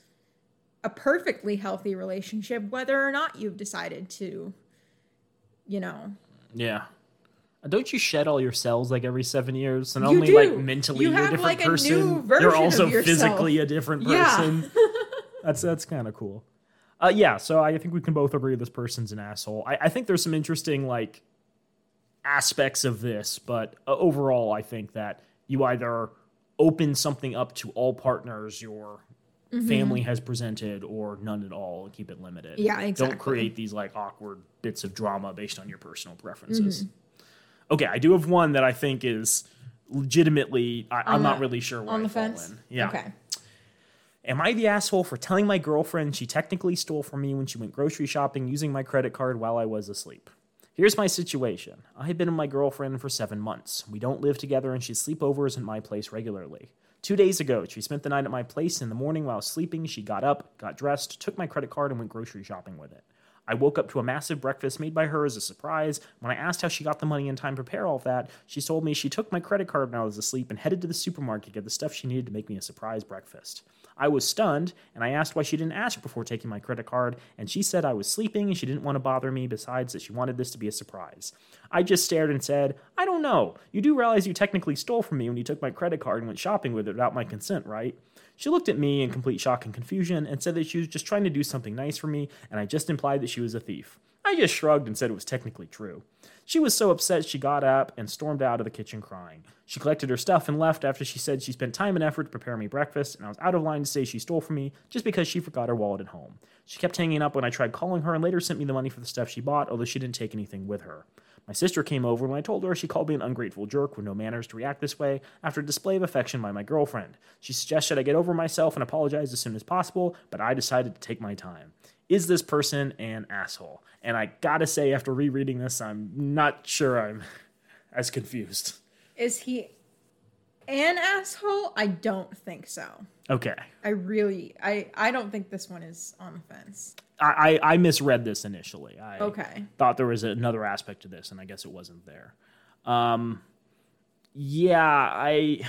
a perfectly healthy relationship whether or not you've decided to you know. Yeah. Don't you shed all your cells like every seven years? And You only do. like mentally You you're a different like, a new person. version You're also physically a different person. Yeah. that's that's kind of cool. Uh, yeah, so I think we can both agree this person's an asshole. I, I think there's some interesting like aspects of this, but uh, overall, I think that you either open something up to all partners your Mm-hmm. family has presented, or none at all, and keep it limited. Yeah, exactly. Don't create these like awkward bits of drama based on your personal preferences. Mm-hmm. Okay, I do have one that I think is legitimately. I, I'm On not really sure where on I the fence in. Yeah. okay Am I the asshole for telling my girlfriend she technically stole from me when she went grocery shopping using my credit card while I was asleep? Here's my situation. I have been with my girlfriend for seven months. We don't live together and she sleepovers at my place regularly. Two days ago, she spent the night at my place. In the morning while sleeping, she got up, got dressed, took my credit card, and went grocery shopping with it. I woke up to a massive breakfast made by her as a surprise. When I asked how she got the money in time to prepare all of that, she told me she took my credit card when I was asleep and headed to the supermarket to get the stuff she needed to make me a surprise breakfast. I was stunned, and I asked why she didn't ask before taking my credit card, and she said I was sleeping and she didn't want to bother me, besides that she wanted this to be a surprise. I just stared and said, I don't know. You do realize you technically stole from me when you took my credit card and went shopping with it without my consent, right? She looked at me in complete shock and confusion and said that she was just trying to do something nice for me, and I just implied that she was a thief. I just shrugged and said it was technically true. She was so upset she got up and stormed out of the kitchen crying. She collected her stuff and left after she said she spent time and effort to prepare me breakfast, and I was out of line to say she stole from me just because she forgot her wallet at home. She kept hanging up when I tried calling her and later sent me the money for the stuff she bought, although she didn't take anything with her. My sister came over when I told her she called me an ungrateful jerk with no manners to react this way after a display of affection by my girlfriend. She suggested I get over myself and apologize as soon as possible, but I decided to take my time. Is this person an asshole? And I gotta say, after rereading this, I'm not sure I'm as confused. is he an asshole i don't think so Okay. i really i i don't think this one is on the fence I, I, I misread this initially. I Okay. thought there was another aspect to this, and I guess it wasn't there. Um, yeah, I,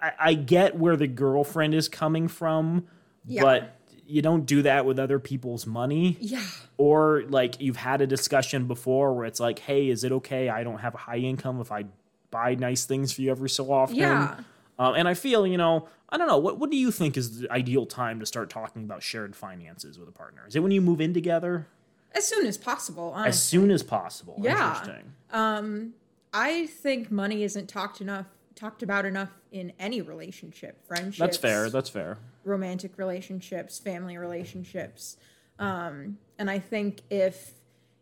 I I get where the girlfriend is coming from, Yeah. but you don't do that with other people's money. yeah Or like you've had a discussion before where it's like, hey, is it okay? I don't have a high income if I buy nice things for you every so often. Yeah. Um, and I feel, you know, I don't know. What what do you think is the ideal time to start talking about shared finances with a partner? Is it when you move in together? as soon as possible As soon as possible. Yeah. Interesting. Um, I think money isn't talked enough talked about enough in any relationship, friendships. That's fair. That's fair. romantic relationships, family relationships. Um, and I think if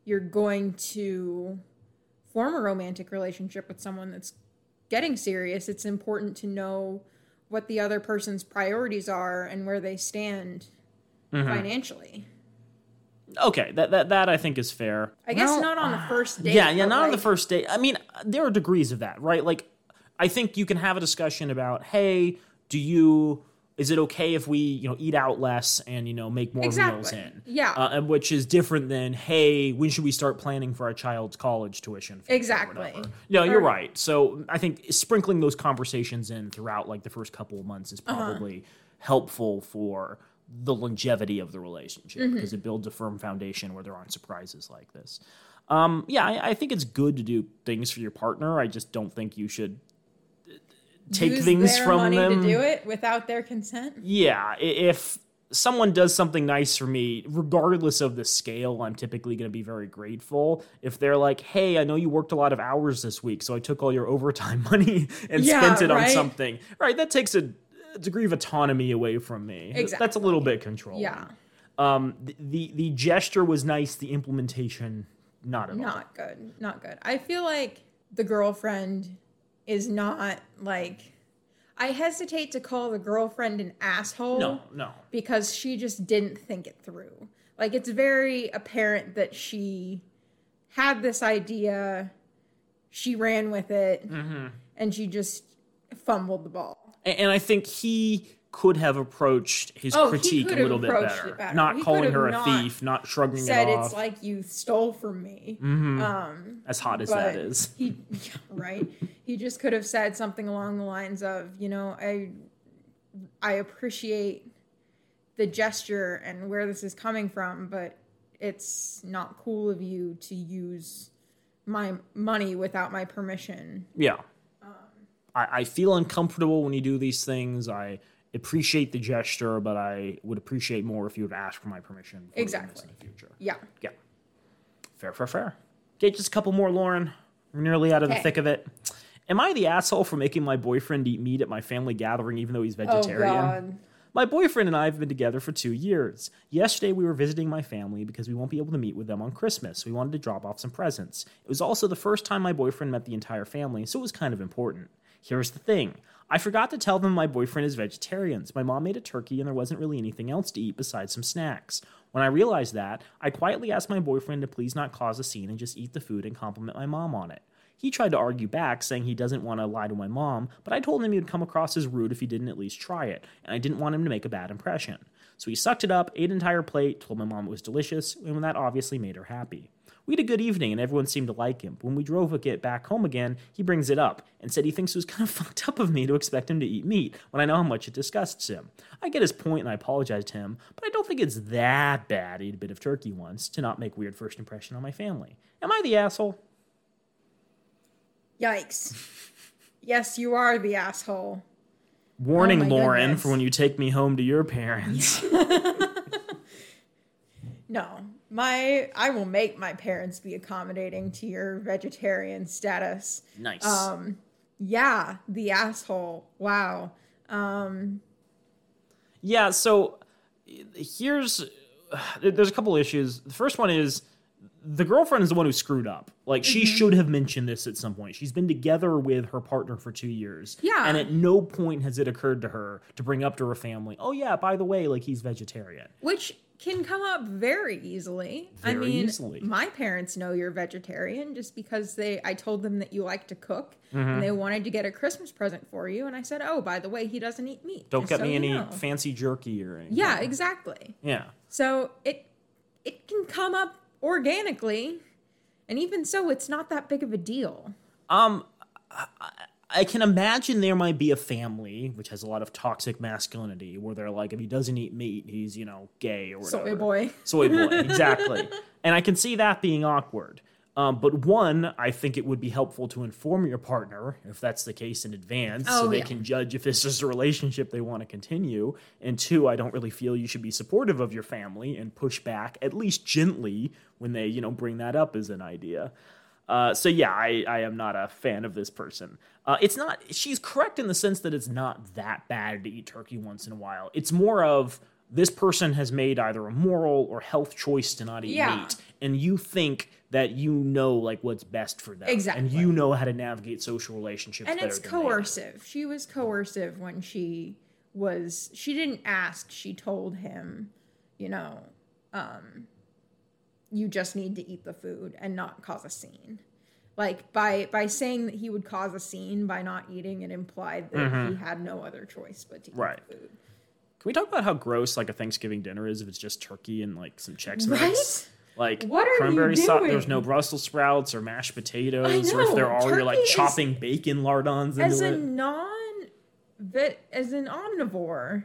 you're going to form a romantic relationship with someone that's getting serious, it's important to know what the other person's priorities are and where they stand Mm-hmm. financially. Okay, that, that that I think is fair. I guess Well, not on the first date. Yeah, yeah, but, not on the first date. I mean, there are degrees of that, right? Like, I think you can have a discussion about, hey, do you? Is it okay if we, you know, eat out less and you know make more meals in? Yeah. uh, and which is different than, hey, when should we start planning for our child's college tuition? Exactly. No, you're right. So I think sprinkling those conversations in throughout like the first couple of months is Uh-huh. probably helpful for the longevity of the relationship Mm-hmm. because it builds a firm foundation where there aren't surprises like this. Um, yeah, I, I think it's good to do things for your partner. I just don't think you should take Use things their from money them. to do it without their consent. Yeah, if someone does something nice for me, regardless of the scale, I'm typically going to be very grateful. If they're like, "Hey, I know you worked a lot of hours this week, so I took all your overtime money and Yeah, spent it on something." Right, that takes a degree of autonomy away from me. Th- That's a little bit controlling. Yeah, Um the, the the gesture was nice, the implementation not at all. not good. Not good. I feel like the girlfriend is not like. I hesitate to call the girlfriend an asshole. No, no. because she just didn't think it through. Like it's very apparent that she had this idea, she ran with it, Mm-hmm. and she just fumbled the ball. And, and I think he could have approached his Oh, critique a little bit better. better. Not He calling her a thief, not shrugging Said it off. Said it's like you stole from me. Mhm. Um, as hot as that is. he yeah, right. He just could have said something along the lines of, you know, I I appreciate the gesture and where this is coming from, but it's not cool of you to use my money without my permission. Yeah. Um, I, I feel uncomfortable when you do these things. I appreciate the gesture, but I would appreciate more if you would ask for my permission. Exactly. In the future. Yeah. Yeah. Fair, fair, fair. Okay, just a couple more, Lauren. We're nearly out of the thick of it. Am I the asshole for making my boyfriend eat meat at my family gathering even though he's vegetarian? Oh god. My boyfriend and I have been together for two years. Yesterday, we were visiting my family because we won't be able to meet with them on Christmas. We wanted to drop off some presents. It was also the first time my boyfriend met the entire family, so it was kind of important. Here's the thing I forgot to tell them my boyfriend is vegetarian. so My mom made a turkey and there wasn't really anything else to eat besides some snacks. When I realized that, I quietly asked my boyfriend to please not cause a scene and just eat the food and compliment my mom on it. He tried to argue back, saying he doesn't want to lie to my mom, but I told him he would come across as rude if he didn't at least try it, and I didn't want him to make a bad impression. So he sucked it up, ate an entire plate, told my mom it was delicious, and that obviously made her happy. We had a good evening, and everyone seemed to like him. When we drove it back home again, he brings it up and said he thinks it was kind of fucked up of me to expect him to eat meat when I know how much it disgusts him. I get his point and I apologize to him, but I don't think it's that bad to eat a bit of turkey once to not make weird first impression on my family. Am I the asshole? Yikes. yes, you are the asshole. Warning, Oh Lauren, goodness. for when you take me home to your parents. No, my I will make my parents be accommodating to your vegetarian status. nice. Um, yeah, the asshole. Wow. Um, Yeah, so here's there's a couple issues. The first one is the girlfriend is the one who screwed up. Like she Mm-hmm. should have mentioned this at some point. She's been together with her partner for 2 years. Yeah. And at no point has it occurred to her to bring up to her family, "Oh yeah, by the way, like he's vegetarian." which can come up very easily. I mean, easily. my parents know you're vegetarian just because they I told them that you like to cook Mm-hmm. and they wanted to get a Christmas present for you and I said, "Oh, by the way, he doesn't eat meat." Don't get so me any know." fancy jerky or anything. Yeah, exactly. Yeah. So it it can come up organically, and even so, it's not that big of a deal. Um, I, can imagine there might be a family which has a lot of toxic masculinity where they're like, if he doesn't eat meat, he's you know gay or whatever. Soy boy. Soy boy, exactly. and I can see that being awkward. Um, but one, I think it would be helpful to inform your partner if that's the case in advance, so Oh, they yeah. can judge if this is a relationship they want to continue. And two, I don't really feel you should be supportive of your family and push back at least gently when they, you know, bring that up as an idea. Uh, so yeah, I, I am not a fan of this person. Uh, it's not. She's correct in the sense that it's not that bad to eat turkey once in a while. It's more of this person has made either a moral or health choice to not eat Yeah. meat, and you think that you know like what's best for them, Exactly. and you know how to navigate social relationships. and it's coercive. She was coercive when she was. She didn't ask. She told him, you know, um, you just need to eat the food and not cause a scene. Like by by saying that he would cause a scene by not eating, it implied that he had no other choice but to eat Mm-hmm. Right. the food. Can we talk about how gross like a Thanksgiving dinner is if it's just turkey and like some Chex Mix? Right? Like What are you cranberry sauce. There's no Brussels sprouts or mashed potatoes, or if there are, you're like turkey is- chopping bacon lardons into As a it. non, as an omnivore,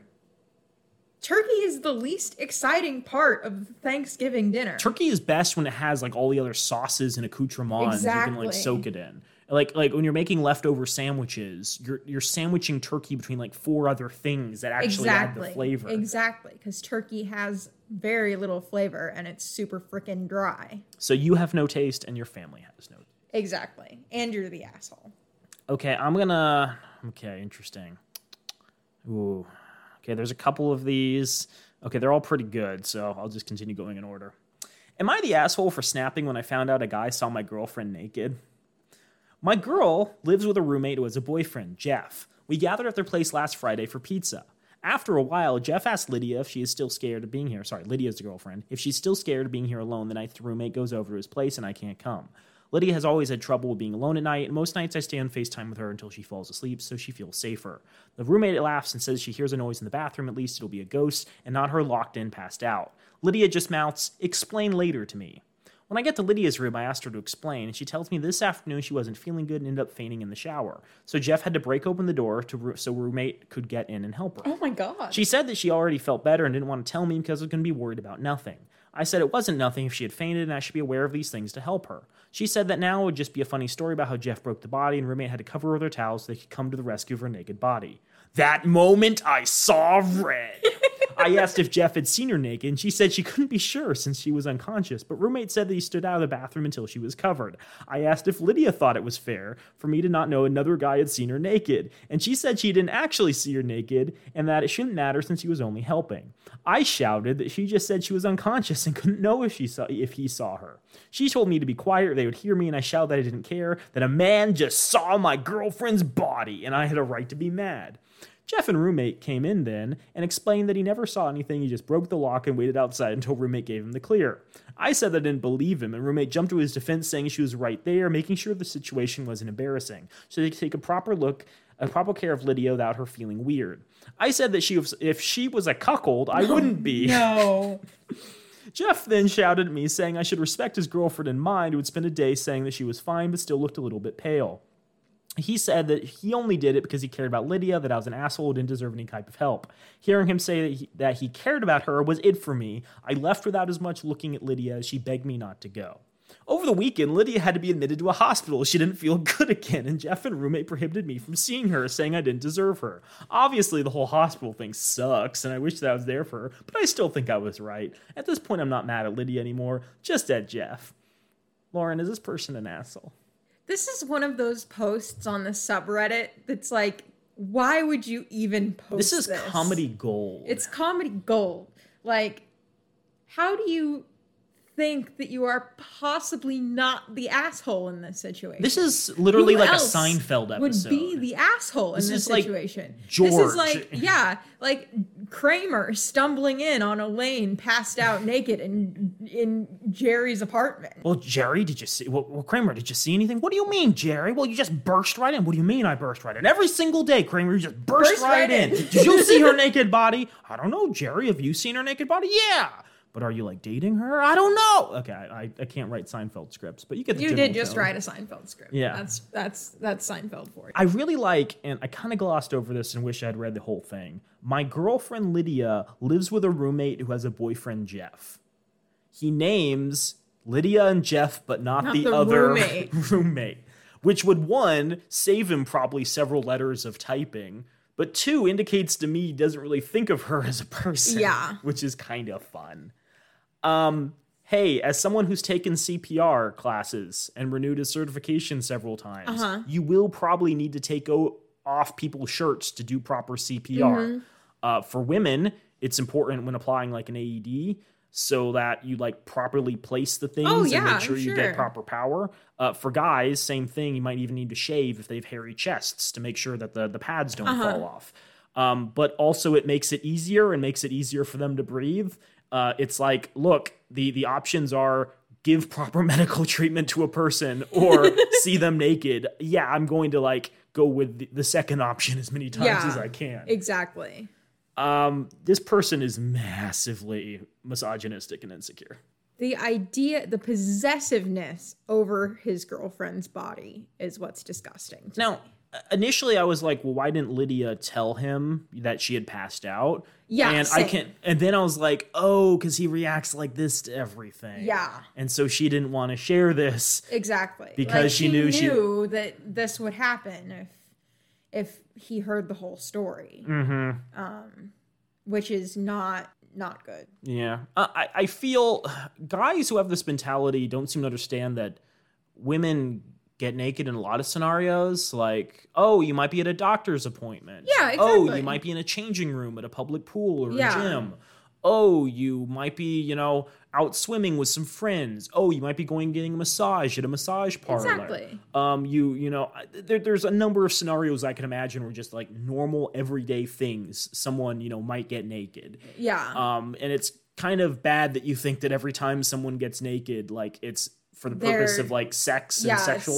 turkey is the least exciting part of Thanksgiving dinner. Turkey is best when it has like all the other sauces and accoutrements you can like soak it in. Like like when you're making leftover sandwiches, you're you're sandwiching turkey between like four other things that actually add the flavor. Exactly, because turkey has very little flavor and it's super freaking dry. So you have no taste and your family has no. Exactly. And you're the asshole. Okay, I'm gonna. Okay, interesting. Ooh. Okay, there's a couple of these. Okay, they're all pretty good, so I'll just continue going in order. Am I the asshole for snapping when I found out a guy saw my girlfriend naked? My girl lives with a roommate who has a boyfriend, Jeff. We gathered at their place last Friday for pizza. After a while, Jeff asked Lydia if she is still scared of being here. Sorry, Lydia's girlfriend. If she's still scared of being here alone the night the roommate goes over to his place and I can't come. Lydia has always had trouble with being alone at night, and most nights I stay on FaceTime with her until she falls asleep so she feels safer. The roommate laughs and says she hears a noise in the bathroom, at least it'll be a ghost, and not her locked in, passed out. Lydia just mouths, Explain later to me. When I get to Lydia's room, I asked her to explain, and she tells me this afternoon she wasn't feeling good and ended up fainting in the shower. So Jeff had to break open the door to so roommate could get in and help her. Oh my god. She said that she already felt better and didn't want to tell me because I was going to be worried about nothing. I said it wasn't nothing if she had fainted and I should be aware of these things to help her. She said that now it would just be a funny story about how Jeff broke the body and roommate had to cover her with her towels so they could come to the rescue of her naked body. That moment I saw red. I asked if Jeff had seen her naked, and she said she couldn't be sure since she was unconscious, but roommate said that he stood out of the bathroom until she was covered. I asked if Lydia thought it was fair for me to not know another guy had seen her naked, and she said she didn't actually see her naked and that it shouldn't matter since he was only helping. I shouted that she just said she was unconscious and couldn't know if she saw if he saw her. She told me to be quiet or they would hear me, and I shouted that I didn't care, that a man just saw my girlfriend's body, and I had a right to be mad. Jeff and roommate came in then and explained that he never saw anything. He just broke the lock and waited outside until roommate gave him the clear. I said that I didn't believe him, and roommate jumped to his defense, saying she was right there, making sure the situation wasn't embarrassing, so they could take a proper look, a proper care of Lydia without her feeling weird. I said that she was, if she was a cuckold, I wouldn't be. no. Jeff then shouted at me, saying I should respect his girlfriend and mine, who would spend a day saying that she was fine but still looked a little bit pale. He said that he only did it because he cared about Lydia, that I was an asshole didn't deserve any type of help. Hearing him say that he, that he cared about her was it for me. I left without as much looking at Lydia as she begged me not to go. Over the weekend, Lydia had to be admitted to a hospital. She didn't feel good again, and Jeff and roommate prohibited me from seeing her, saying I didn't deserve her. Obviously, the whole hospital thing sucks, and I wish that I was there for her, but I still think I was right. At this point, I'm not mad at Lydia anymore, just at Jeff. Lauren, is this person an asshole? This is one of those posts on the subreddit that's like, why would you even post This This is comedy gold. It's comedy gold. Like, how do you think that you are possibly not the asshole in this situation? this is literally Who like a Seinfeld episode. Would be the asshole This in this is like situation. This is like, yeah, like Kramer stumbling in on Elaine, passed out naked in in Jerry's apartment. well, Jerry, did you see? Well, well, Kramer, did you see anything? What do you mean, Jerry? Well, you just burst right in. What do you mean I burst right in? Every single day, Kramer, you just burst, Burst right, right in. in. Did you see her naked body? I don't know, Jerry. Have you seen her naked body? Yeah. But are you like dating her? I don't know. Okay, I, I can't write Seinfeld scripts, but you get the You did just tone. write a Seinfeld script. Yeah. that's that's that's Seinfeld for you. I really like, and I kind of glossed over this and wish I had read the whole thing. My girlfriend Lydia lives with a roommate who has a boyfriend, Jeff. He names Lydia and Jeff, but not, Not the, the other roommate. roommate, which would one, save him probably several letters of typing, but two, indicates to me he doesn't really think of her as a person. Yeah. Which is kind of fun. Um, hey, as someone who's taken CPR classes and renewed his certification several times, Uh-huh. you will probably need to take o- off people's shirts to do proper CPR. Mm-hmm. Uh, for women, it's important when applying like an AED so that you like properly place the things Oh, and make sure you get proper power. Uh, for guys, same thing. You might even need to shave if they have hairy chests to make sure that the, the pads don't Uh-huh. fall off. Um, but also, it makes it easier and makes it easier for them to breathe. Uh, it's like, look, the the options are give proper medical treatment to a person or see them naked. Yeah, I'm going to like go with the, the second option as many times Yeah. as I can. Exactly. Um, this person is massively misogynistic and insecure. The idea, the possessiveness over his girlfriend's body is what's disgusting. to Now, me. Initially I was like, well, why didn't Lydia tell him that she had passed out? Yeah, and I can and then I was like, oh, because he reacts like this to everything. Yeah. and so she didn't want to share this. Exactly. Because Like, she knew she- that this would happen if if he heard the whole story. Mm-hmm. Um, which is not not good. Yeah, Uh, I I feel guys who have this mentality don't seem to understand that women get naked in a lot of scenarios. Like, oh, you might be at a doctor's appointment. Yeah, exactly. Oh, you might be in a changing room at a public pool or Yeah. a gym. Oh, you might be, you know, out swimming with some friends. Oh, you might be going getting a massage at a massage parlor. Exactly. Um, you, you know, there, there's a number of scenarios I can imagine where just like normal everyday things, someone, you know, might get naked. Yeah. Um, and it's kind of bad that you think that every time someone gets naked, like it's for the purpose They're- of like sex and Yeah, sexualizing.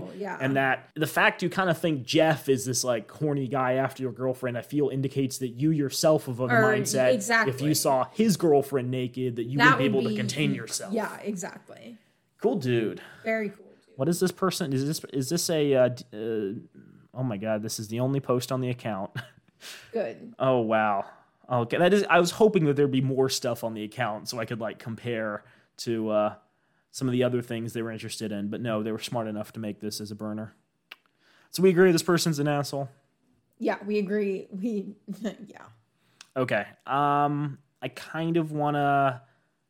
sexual, yeah. And that the fact you kind of think Jeff is this like horny guy after your girlfriend, I feel indicates that you yourself of a mindset. Exactly. If you saw his girlfriend naked, that you that would be able to be- contain yourself. Yeah, exactly. Cool dude. Very cool. Dude. What is this person? Is this is this a? Uh, uh, oh my god! This is the only post on the account. Good. Oh wow. Okay, that is. I was hoping that there'd be more stuff on the account so I could like compare to uh, some of the other things they were interested in. But no, they were smart enough to make this as a burner. So we agree this person's an asshole. Yeah, we agree. We yeah. Okay. Um, I kind of wanna.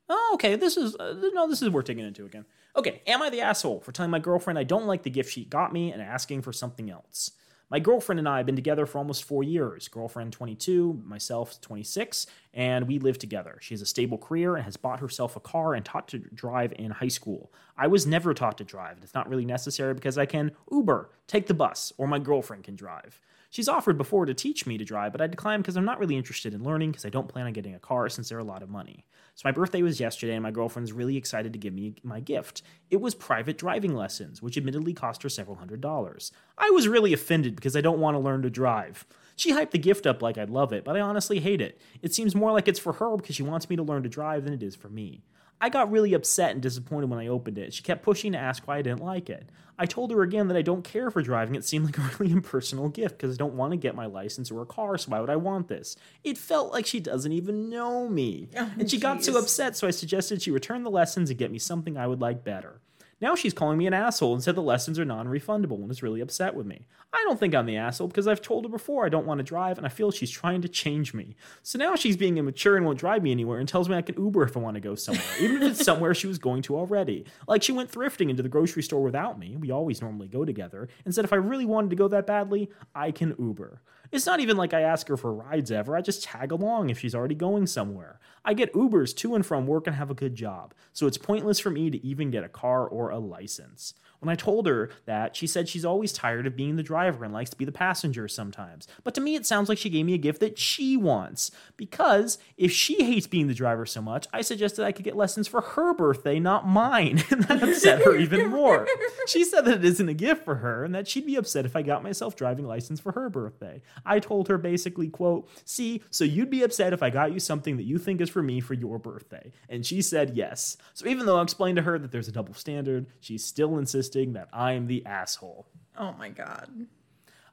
Oh, okay. This is uh, no. This is worth digging into again. Okay. Am I the asshole for telling my girlfriend I don't like the gift she got me and asking for something else? My girlfriend and I have been together for almost four years. Girlfriend 22, myself 26, and we live together. She has a stable career and has bought herself a car and taught to drive in high school. I was never taught to drive, and it's not really necessary because I can Uber, take the bus, or my girlfriend can drive. She's offered before to teach me to drive, but I declined because I'm not really interested in learning because I don't plan on getting a car since they're a lot of money. So my birthday was yesterday and my girlfriend's really excited to give me my gift. It was private driving lessons, which admittedly cost her several hundred dollars. I was really offended because I don't want to learn to drive. She hyped the gift up like I'd love it, but I honestly hate it. It seems more like it's for her because she wants me to learn to drive than it is for me. I got really upset and disappointed when I opened it. She kept pushing to ask why I didn't like it. I told her again that I don't care for driving. It seemed like a really impersonal gift because I don't want to get my license or a car, so why would I want this? It felt like she doesn't even know me. Oh, and she got so upset, so I suggested she return the lessons and get me something I would like better. Now she's calling me an asshole and said the lessons are non refundable and is really upset with me. I don't think I'm the asshole because I've told her before I don't want to drive and I feel she's trying to change me. So now she's being immature and won't drive me anywhere and tells me I can Uber if I want to go somewhere, even if it's somewhere she was going to already. Like she went thrifting into the grocery store without me. We always normally go together. And said if I really wanted to go that badly, I can Uber. It's not even like I ask her for rides ever. I just tag along if she's already going somewhere. I get Ubers to and from work and have a good job, so it's pointless for me to even get a car or a license. When I told her that, she said she's always tired of being the driver and likes to be the passenger sometimes. But to me, it sounds like she gave me a gift that she wants. Because if she hates being the driver so much, I suggested I could get lessons for her birthday, not mine. And that upset her even more. She said that it isn't a gift for her and that she'd be upset if I got myself driving license for her birthday. I told her basically, quote, see, so you'd be upset if I got you something that you think is for me for your birthday. And she said yes. So even though I explained to her that there's a double standard, she's still insisting that I'm the asshole. Oh my god.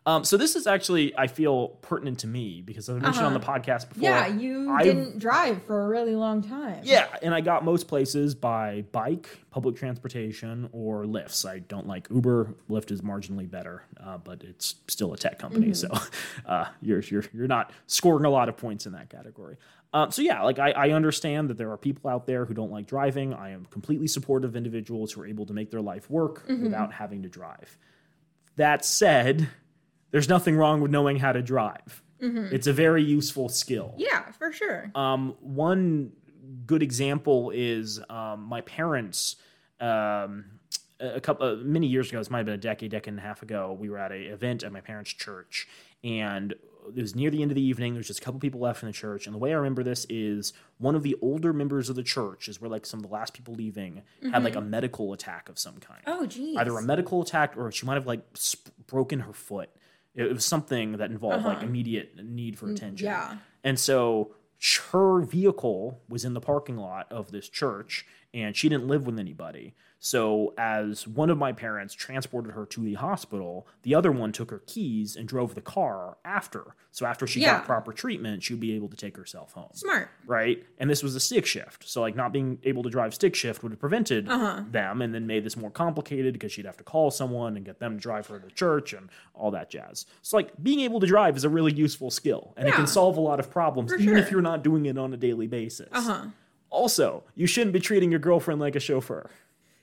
Um, so this is actually, I feel, pertinent to me because I mentioned on the podcast before. Yeah, you I've- didn't drive for a really long time. Yeah, and I got most places by bike, public transportation, or lifts. I don't like Uber. Lyft is marginally better, uh, but it's still a tech company, so uh, you're you're you're not scoring a lot of points in that category. Uh, so yeah, like I, I understand that there are people out there who don't like driving. I am completely supportive of individuals who are able to make their life work without having to drive. That said, there's nothing wrong with knowing how to drive. It's a very useful skill. Yeah, for sure. Um, one good example is um, my parents. Um, a couple uh, many years ago, this might have been a decade, decade and a half ago. We were at an event at my parents' church, and it was near the end of the evening. There's just a couple people left in the church, and the way I remember this is one of the older members of the church, is where like some of the last people leaving, had like a mm-hmm. medical attack of some kind Oh geez. either a medical attack or she might have like sp- broken her foot. It was something that involved like uh-huh. immediate need for mm, attention. yeah. And so her vehicle was in the parking lot of this church and she didn't live with anybody. So, as one of my parents transported her to the hospital, the other one took her keys and drove the car after. So, after she Yeah. got proper treatment, she would be able to take herself home. Smart. Right? And this was a stick shift. So, like, not being able to drive stick shift would have prevented Uh-huh. them and then made this more complicated because she'd have to call someone and get them to drive her to church and all that jazz. So, like, being able to drive is a really useful skill and it can solve a lot of problems, For even if you're not doing it on a daily basis. Uh huh. Also, you shouldn't be treating your girlfriend like a chauffeur.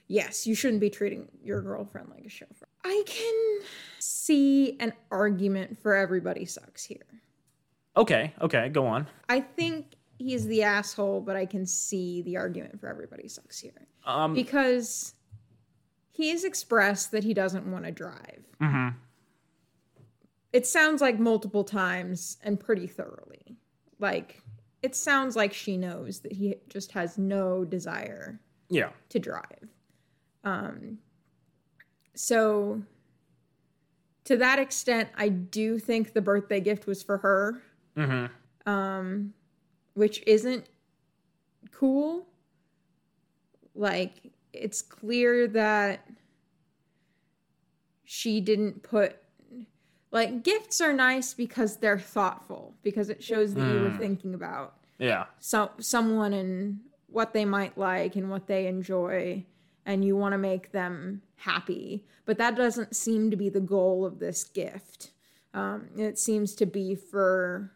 Yes, you shouldn't be treating your girlfriend like a chauffeur. I can see an argument for everybody sucks here. Okay, okay, go on. I think he's the asshole, but I can see the argument for everybody sucks here. Um, Because he's expressed that he doesn't want to drive. mhm. It sounds like multiple times and pretty thoroughly. Like, it sounds like she knows that he just has no desire Yeah. to drive. Um, so, to that extent, I do think the birthday gift was for her, Mm-hmm. um, which isn't cool. Like, it's clear that she didn't put. Like, gifts are nice because they're thoughtful, because it shows that you were Mm. thinking about Yeah. so someone and what they might like and what they enjoy and you want to make them happy but that doesn't seem to be the goal of this gift um, it seems to be for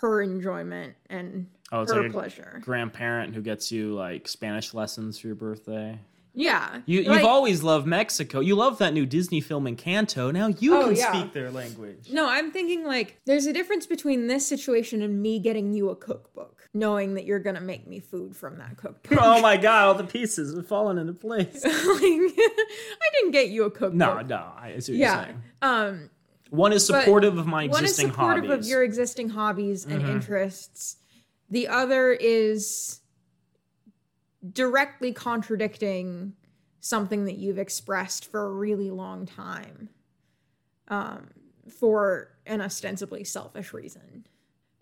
her enjoyment and Oh, it's her like a pleasure grandparent who gets you like Spanish lessons for your birthday. yeah You, like- you've always loved Mexico. You love that new Disney film Encanto. Now you Oh, can yeah. speak their language. no i'm thinking like there's a difference between this situation and me getting you a cookbook knowing that you're gonna make me food from that cookbook oh my god, all the pieces have fallen into place. like, i didn't get you a cookbook no, no, I see what yeah you're saying. um One is supportive of my existing hobbies. one is supportive hobbies. of your existing hobbies and Mhm. interests the other is directly contradicting something that you've expressed for a really long time um, for an ostensibly selfish reason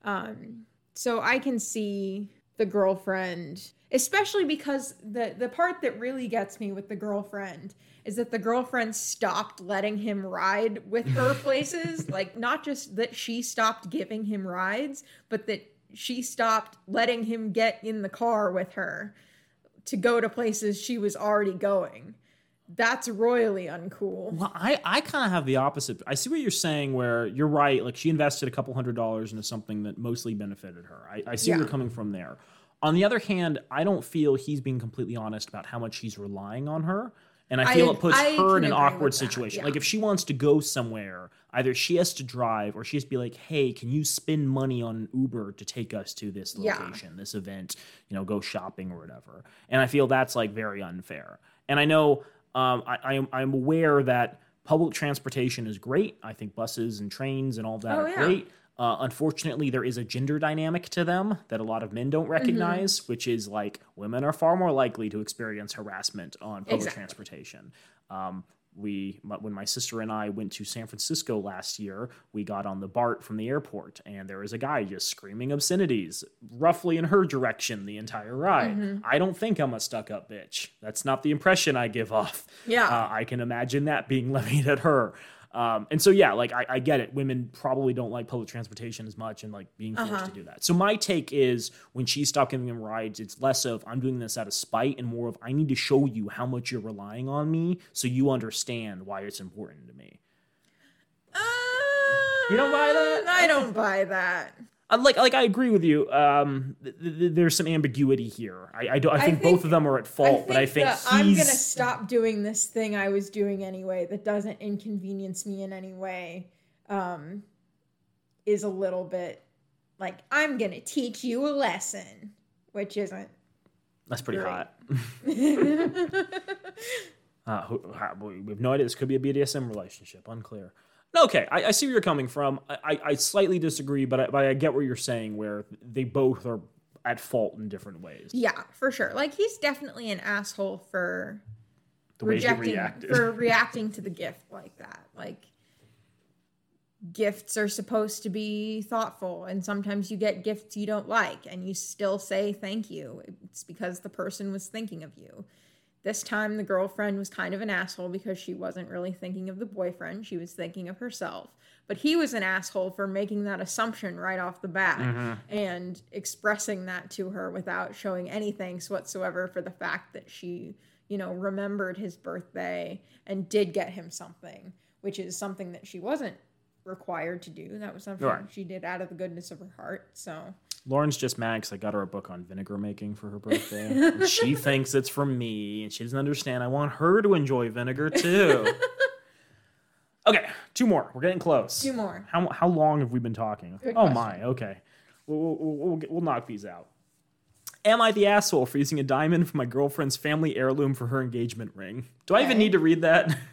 um, so i can see the girlfriend especially because the the part that really gets me with the girlfriend is that the girlfriend stopped letting him ride with her places. Like not just that she stopped giving him rides but that she stopped letting him get in the car with her to go to places she was already going that's royally uncool Well, I, I kind of have the opposite. I see what you're saying, where you're right. Like she invested a couple hundred dollars into something that mostly benefited her. I, I see where you're coming from there. On the other hand, I don't feel he's being completely honest about how much he's relying on her. And I I- feel it puts I her in an awkward situation. yeah. Like if she wants to go somewhere, either she has to drive or she has to be like, "Hey, can you spend money on Uber to take us to this Yeah. location, this event? You know, go shopping or whatever." And I feel that's like very unfair. And I know um, I, I am I'm aware that public transportation is great. I think buses and trains and all that Oh, are yeah. great. Uh, unfortunately, there is a gender dynamic to them that a lot of men don't Mm-hmm. recognize, which is like women are far more likely to experience harassment on public Exactly. transportation. Um, we, when my sister and I went to San Francisco last year, we got on the BART from the airport, and there was a guy just screaming obscenities, roughly in her direction the entire ride. Mm-hmm. I don't think I'm a stuck-up bitch. That's not the impression I give off. Yeah. Uh, I can imagine that being levied at her. Um, and so, yeah, like I, I get it. Women probably don't like public transportation as much and like being forced Uh-huh. to do that. So my take is when she stopped giving them rides, it's less of I'm doing this out of spite and more of I need to show you how much you're relying on me so you understand why it's important to me. You don't buy that? I don't buy that. Like, like I agree with you. Um, th- th- there's some ambiguity here. I, I, do, I, think, think- both of them are at fault, but I think. I'm gonna stop doing this thing I was doing anyway that doesn't inconvenience me in any way. Um, is a little bit like I'm gonna teach you a lesson, which isn't. That's pretty Great. hot. Uh, who, how, we we have no idea. This could be a BDSM relationship. Unclear. Okay, I, I see where you're coming from. I, I, I slightly disagree, but I, but I get what you're saying, where they both are at fault in different ways. yeah, for sure. Like he's definitely an asshole for The way rejecting he reacted. for reacting to the gift like that. Like gifts are supposed to be thoughtful and sometimes you get gifts you don't like and you still say thank you it's because the person was thinking of you this time the girlfriend was kind of an asshole because she wasn't really thinking of the boyfriend she was thinking of herself but he was an asshole for making that assumption right off the bat mm-hmm. and expressing that to her without showing any thanks whatsoever for the fact that she you know remembered his birthday and did get him something which is something that she wasn't required to do. That was something Right. she did out of the goodness of her heart. So Lauren's just mad because I got her a book on vinegar making for her birthday. She thinks it's from me, and she doesn't understand. I want her to enjoy vinegar too. okay, two more. We're getting close. two more. How how long have we been talking? Good oh question. my. Okay, we'll we'll, we'll, we'll, we'll knock these out. Am I the asshole for using a diamond from my girlfriend's family heirloom for her engagement ring? Do I even Okay. need to read that?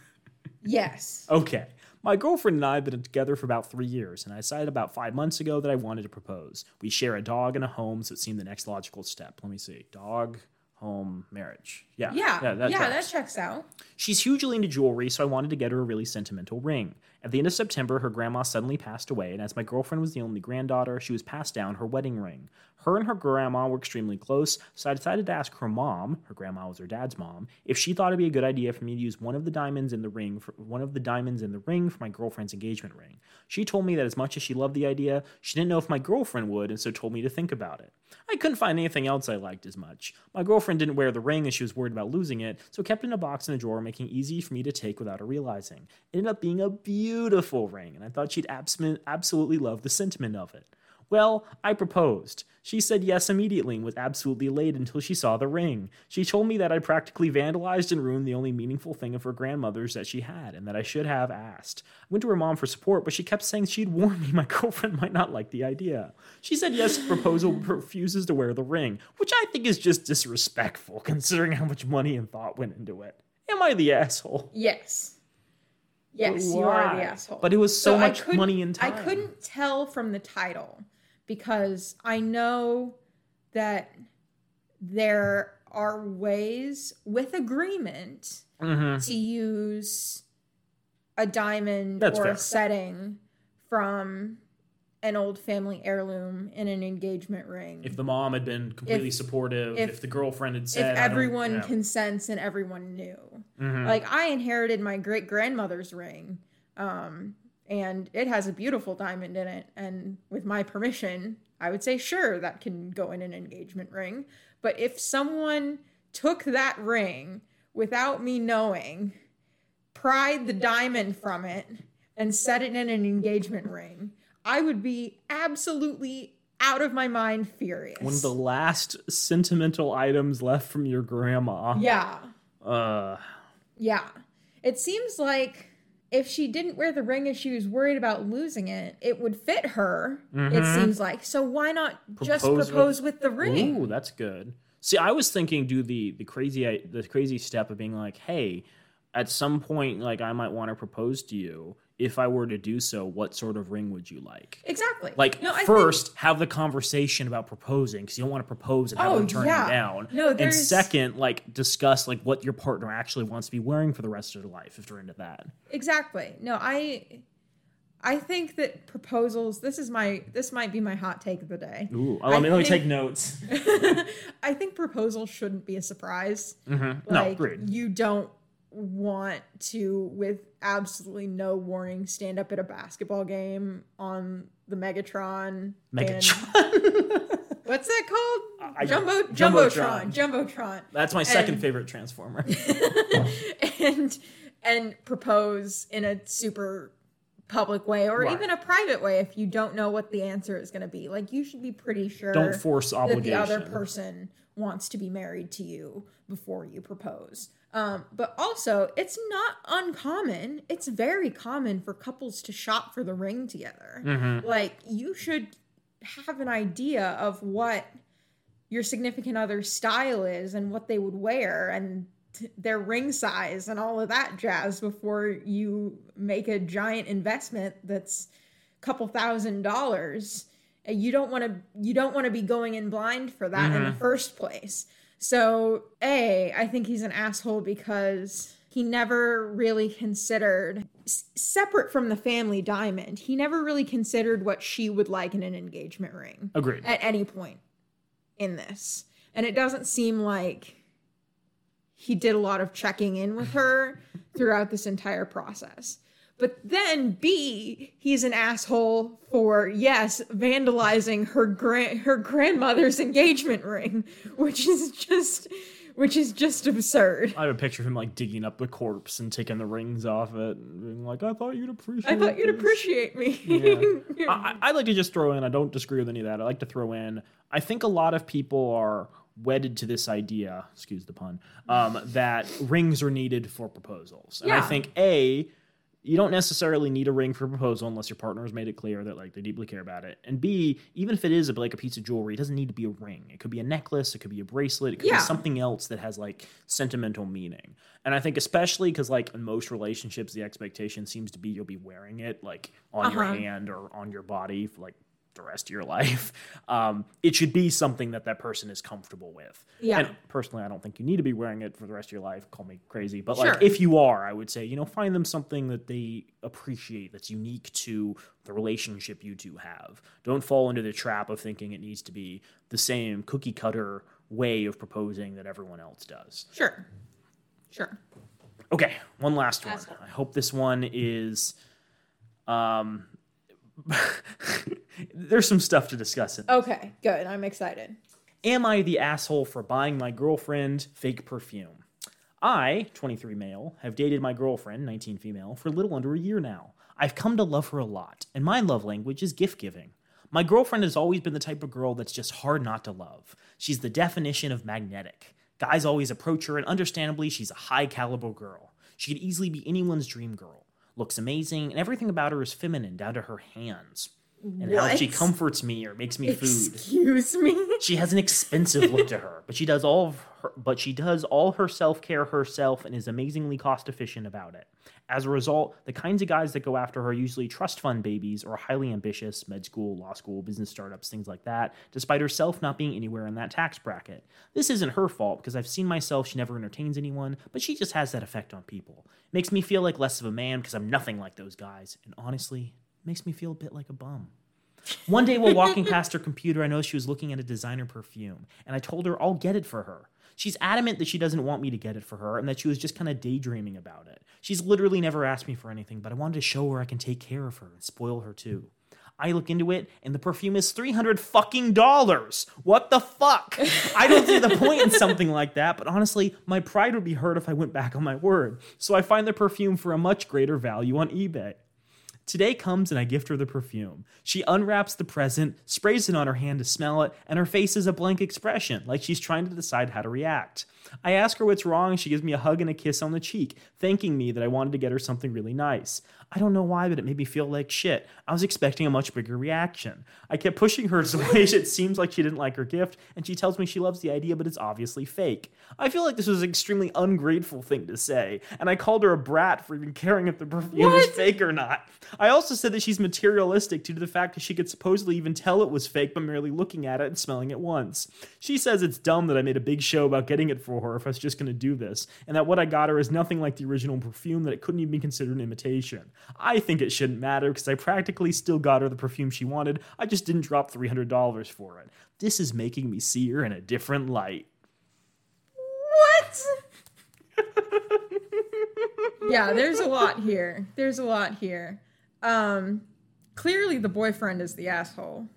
Yes. Okay. My girlfriend and I have been together for about three years, and I decided about five months ago that I wanted to propose. We share a dog and a home, so it seemed the next logical step. Let me see. Dog, home, marriage. Yeah. Yeah. Yeah, that that, tracks. checks out. She's hugely into jewelry, so I wanted to get her a really sentimental ring. At the end of September, her grandma suddenly passed away, and as my girlfriend was the only granddaughter, she was passed down her wedding ring. Her and her grandma were extremely close, so I decided to ask her mom, her grandma was her dad's mom, if she thought it'd be a good idea for me to use one of the diamonds in the ring for one of the diamonds in the ring for my girlfriend's engagement ring. She told me that as much as she loved the idea, she didn't know if my girlfriend would, and so told me to think about it. I couldn't find anything else I liked as much. My girlfriend didn't wear the ring as she was worried about losing it, so kept it in a box in a drawer, making it easy for me to take without her realizing. It ended up being a beautiful ring, and I thought she'd abs- absolutely love the sentiment of it. Well, I proposed. She said yes immediately and was absolutely elated until she saw the ring. She told me that I practically vandalized and ruined the only meaningful thing of her grandmother's that she had, and that I should have asked. I went to her mom for support, but she kept saying she'd warned me my girlfriend might not like the idea. She said yes, proposal but refuses to wear the ring, which I think is just disrespectful considering how much money and thought went into it. Am I the asshole? Yes. Yes, you are the asshole. But it was so, I much money and time. I couldn't tell from the title because I know that there are ways with agreement Mhm. to use a diamond That's or fair. a setting from an old family heirloom in an engagement ring. If the mom had been completely If- supportive, if, if- the girlfriend had said, I don't- everyone yeah. consents and everyone knew. Mhm. Like I inherited my great grandmother's ring, um, and it has a beautiful diamond in it. And with my permission, I would say sure that can go in an engagement ring. But if someone took that ring without me knowing, pried the diamond from it, and set it in an engagement ring, I would be absolutely out of my mind furious. one of the last sentimental items left from your grandma. yeah. Uh, Yeah. It seems like if she didn't wear the ring and she was worried about losing it, it would fit her. It seems like. So why not just Mm-hmm. Propose with- propose with, the ring? ooh, that's good. See, I was thinking do the the crazy the crazy step of being like, hey, at some point, like I might want to propose to you. If I were to do so, what sort of ring would you like? Exactly. Like No, I think- first, have the conversation about proposing because you don't want to propose and have Oh, them turn yeah. you down. No, and second, like discuss like what your partner actually wants to be wearing for the rest of their life if they're into that. exactly. No, I I think that proposals this is my this might be my hot take of the day. Ooh, I let me let me take notes. I think proposals shouldn't be a surprise. Mm-hmm. no, Like agreed. you don't want to with absolutely no warning stand up at a basketball game on the Megatron. and- Megatron. what's that called? I- Jumbo Jumbotron. Jumbotron. Jumbotron. That's my second And- favorite Transformer. and and propose in a super public way or Right. even a private way if you don't know what the answer is going to be. Like you should be pretty sure Don't force that the other person wants to be married to you before you propose. Um, but also, it's not uncommon. It's very common for couples to shop for the ring together. Mm-hmm. Like, you should have an idea of what your significant other's style is and what they would wear and t- their ring size and all of that jazz before you make a giant investment that's a couple thousand dollars you don't want to you don't want to be going in blind for that in the first place so a i think he's an asshole because he never really considered s- separate from the family diamond. He never really considered what she would like in an engagement ring Agreed. at any point in this. And it doesn't seem like he did a lot of checking in with her throughout this entire process. But then B, he's an asshole for yes, vandalizing her grand her grandmother's engagement ring, which is just which is just absurd. I have a picture of him like digging up the corpse and taking the rings off it and being like, I thought you'd appreciate I thought you'd this." appreciate me. I, I- I'd like to just throw in, I don't disagree with any of that. I like to throw in, I think a lot of people are wedded to this idea, excuse the pun, um, that rings are needed for proposals. And I think, A, you don't necessarily need a ring for a proposal unless your partner has made it clear that like they deeply care about it. And B, even if it is like a piece of jewelry, it doesn't need to be a ring. It could be a necklace, it could be a bracelet, it could Yeah. be something else that has like sentimental meaning. And I think especially because like in most relationships, the expectation seems to be you'll be wearing it like on your Uh-huh. hand or on your body for like the rest of your life. Um, it should be something that that person is comfortable with. Yeah. And personally, I don't think you need to be wearing it for the rest of your life. Call me crazy, but Sure. like if you are, I would say you know find them something that they appreciate that's unique to the relationship you two have. Don't fall into the trap of thinking it needs to be the same cookie cutter way of proposing that everyone else does. Sure. Sure. Okay, one last one. Asshole. I hope this one is. Um, there's some stuff to discuss. In. Okay, good. I'm excited. Am I the asshole for buying my girlfriend fake perfume? I, 23 male, have dated my girlfriend, 19 female, for a little under a year now. I've come to love her a lot, and my love language is gift giving. My girlfriend has always been the type of girl that's just hard not to love. She's the definition of magnetic. Guys always approach her, and understandably, she's a high caliber girl. She could easily be anyone's dream girl. Looks amazing, and everything about her is feminine, down to her hands. And how she comforts me or makes me food. Excuse me. She has an expensive look to her, but she does all of her, but she does all her self care herself and is amazingly cost efficient about it. As a result, the kinds of guys that go after her are usually trust fund babies or highly ambitious med school, law school, business startups, things like that, despite herself not being anywhere in that tax bracket. This isn't her fault because I've seen myself she never entertains anyone, but she just has that effect on people. It makes me feel like less of a man because I'm nothing like those guys, and honestly, makes me feel a bit like a bum. One day while walking past her computer, I noticed she was looking at a designer perfume, and I told her I'll get it for her. She's adamant that she doesn't want me to get it for her and that she was just kind of daydreaming about it. She's literally never asked me for anything, but I wanted to show her I can take care of her and spoil her too. I look into it, and the perfume is three hundred fucking dollars. What the fuck? I don't see the point in something like that, but honestly, my pride would be hurt if I went back on my word. So I find the perfume for a much greater value on eBay. Today comes and I gift her the perfume. She unwraps the present, sprays it on her hand to smell it, and her face is a blank expression, like she's trying to decide how to react. I ask her what's wrong, she gives me a hug and a kiss on the cheek, thanking me that I wanted to get her something really nice. I don't know why, but it made me feel like shit. I was expecting a much bigger reaction. I kept pushing her to ways it seems like she didn't like her gift, and she tells me she loves the idea, but it's obviously fake. I feel like this was an extremely ungrateful thing to say, and I called her a brat for even caring if the perfume is What? fake or not. I also said that she's materialistic due to the fact that she could supposedly even tell it was fake by merely looking at it and smelling it once. She says it's dumb that I made a big show about getting it for her if I was just going to do this, and that what I got her is nothing like the original perfume, that it couldn't even be considered an imitation. I think it shouldn't matter because I practically still got her the perfume she wanted, I just didn't drop $300 for it. This is making me see her in a different light. What? yeah, there's a lot here. There's a lot here. Um clearly the boyfriend is the asshole.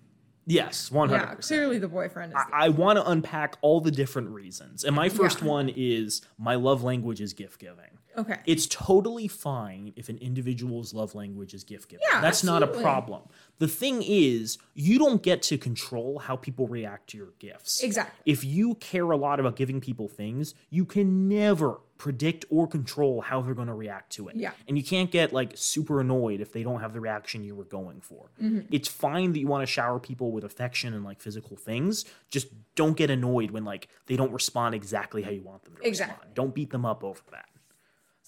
Yes, 100%. Yeah, clearly the boyfriend is the I want to unpack all the different reasons. And my first Yeah. one is my love language is gift giving. Okay. It's totally fine if an individual's love language is gift giving. Yeah, That's not a problem. The thing is, you don't get to control how people react to your gifts. Exactly. If you care a lot about giving people things, you can never predict or control how they're going to react to it. Yeah. And you can't get like super annoyed if they don't have the reaction you were going for. Mm-hmm. It's fine that you want to shower people with affection and like physical things. Just don't get annoyed when like they don't respond exactly how you want them to Exactly. respond. Don't beat them up over that.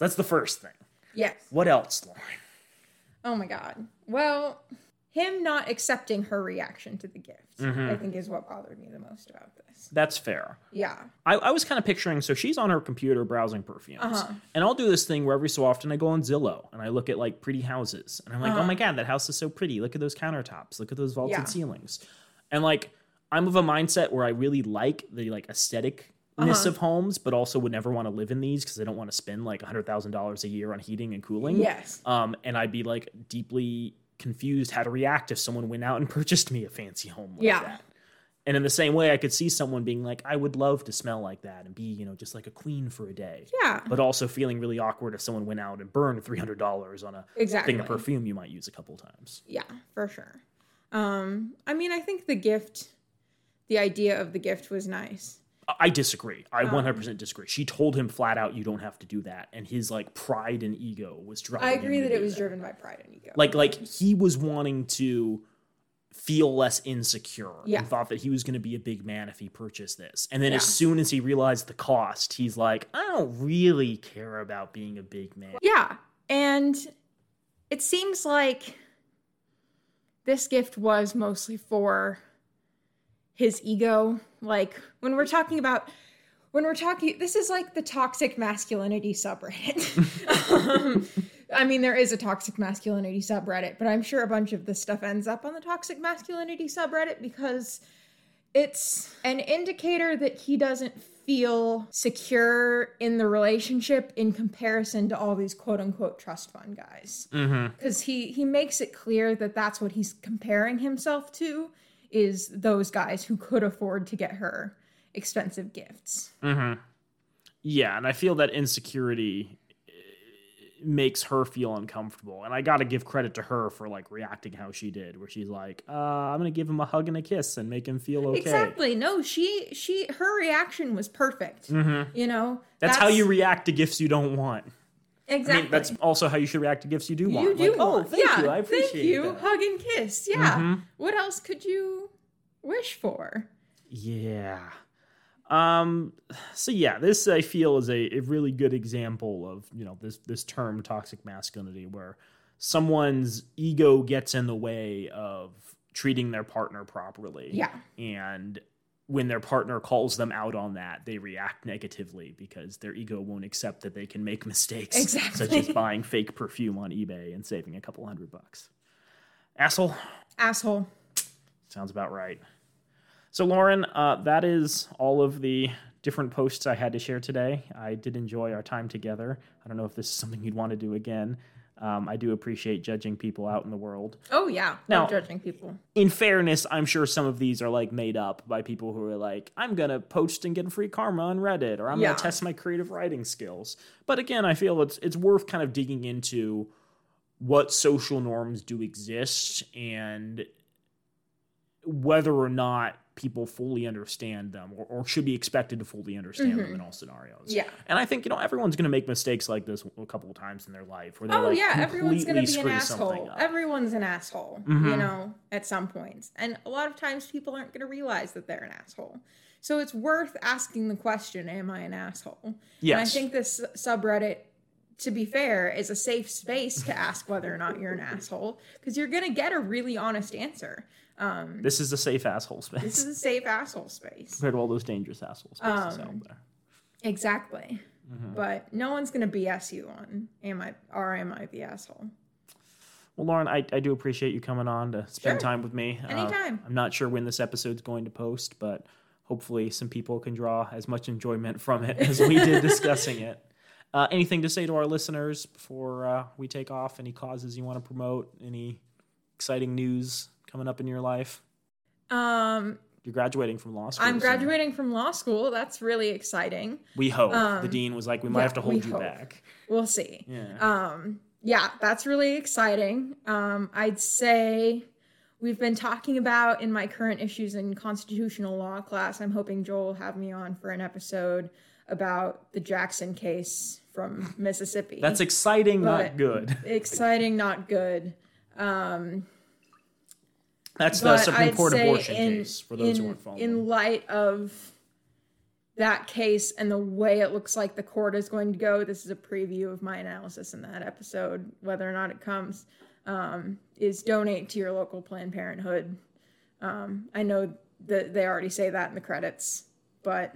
That's the first thing. Yes. What else, Lauren? Oh my god. Well, him not accepting her reaction to the gift, Mm-hmm. I think is what bothered me the most about this. That's fair. Yeah. I, I was kind of picturing so she's on her computer browsing perfumes. Uh-huh. And I'll do this thing where every so often I go on Zillow and I look at like pretty houses. And I'm like, oh my God, that house is so pretty. Look at those countertops. Look at those vaulted Yeah. ceilings. And like, I'm of a mindset where I really like the like aestheticness Uh-huh. of homes, but also would never want to live in these because I don't want to spend like $100,000 a year on heating and cooling. Yes. Um, and I'd be like deeply confused how to react if someone went out and purchased me a fancy home like Yeah. that. And in the same way, I could see someone being like, I would love to smell like that and be, you know, just like a queen for a day. Yeah. But also feeling really awkward if someone went out and burned $300 on a Exactly. thing of perfume you might use a couple times. Yeah, for sure. Um, I mean, I think the gift, the idea of the gift was nice. I- disagree. I Um, 100% disagree. She told him flat out, you don't have to do that. And his like pride and ego was driving I agree that it was driven by pride and ego. like like he was wanting to feel less insecure Yeah. and thought that he was going to be a big man if he purchased this and then as soon as he realized the cost he's like i don't really care about being a big man Yeah. And it seems like this gift was mostly for his ego. Like when we're talking about when we're talking this is like the toxic masculinity subreddit. um, I mean there is a toxic masculinity subreddit, but I'm sure a bunch of this stuff ends up on the toxic masculinity subreddit because it's an indicator that he doesn't feel secure in the relationship in comparison to all these quote unquote trust fund guys mm-hmm. because he he makes it clear that that's what he's comparing himself to is those guys who could afford to get her expensive gifts Mm-hmm. yeah and i feel that insecurity eh, makes her feel uncomfortable and i gotta give credit to her for like reacting how she did where she's like uh, i'm gonna give him a hug and a kiss and make him feel okay exactly no she she her reaction was perfect mm-hmm. you know that's, how you react to gifts you don't want exactly I mean, that's also how you should react to gifts you do want. you do Like, oh, want. thank yeah, you. I appreciate thank you that. hug and kiss yeah Mhm. what else could you wish for Yeah. Um. So yeah, this I feel is a, a really good example of you know this this term toxic masculinity, where someone's ego gets in the way of treating their partner properly. yeah And when their partner calls them out on that, they react negatively because their ego won't accept that they can make mistakes, Exactly. such as buying fake perfume on eBay and saving a couple hundred bucks. Asshole. asshole Sounds about right. So, Lauren, uh, that is all of the different posts I had to share today. I did enjoy our time together. I don't know if this is something you'd want to do again. Um, I do appreciate judging people out in the world. oh yeah Now- love judging people In fairness, I'm sure some of these are like made up by people who are like, I'm going to post and get free karma on Reddit, or I'm Yeah. going to test my creative writing skills. But again, I feel it's, it's worth kind of digging into what social norms do exist and whether or not people fully understand them or, or should be expected to fully understand them in all scenarios. Yeah. And I think, you know, everyone's going to make mistakes like this a couple of times in their life where they Oh like yeah, everyone's gonna be an asshole. Everyone's an asshole, you Mhm. know, at some points. And a lot of times people aren't gonna realize that they're an asshole. So it's worth asking the question, am I an asshole? yes. And I think this subreddit, to be fair, is a safe space to ask whether or not you're an asshole. Because you're gonna get a really honest answer. Um this is a safe asshole space. this is a safe asshole space. compared to all those dangerous asshole spaces Um, out there. Exactly. Mm-hmm. But no one's gonna BS you on am I or am I the asshole? Well, Lauren, I, I do appreciate you coming on to spend Sure. time with me. Uh, Anytime. I'm not sure when this episode's going to post, but hopefully some people can draw as much enjoyment from it as we did discussing it. Uh, anything to say to our listeners before uh, we take off? Any causes you want to promote? Any exciting news coming up in your life? Um You're graduating from law school. I'm graduating from law school. That's really exciting. We hope. the Um, dean was like, we might yeah, have to hold you hope. back. We'll see. Yeah. Um, yeah, that's really exciting. Um, I'd say we've been talking about in my current issues in constitutional law class. I'm hoping Joel will have me on for an episode about the Jackson case from Mississippi. That's exciting, not good. exciting, not good. Um, That's the Supreme I'd Court abortion in, case for those in, who aren't following. in light of that case and the way it looks like the court is going to go, this is a preview of my analysis in that episode, whether or not it comes, um, is donate to your local Planned Parenthood. Um, I know that they already say that in the credits, but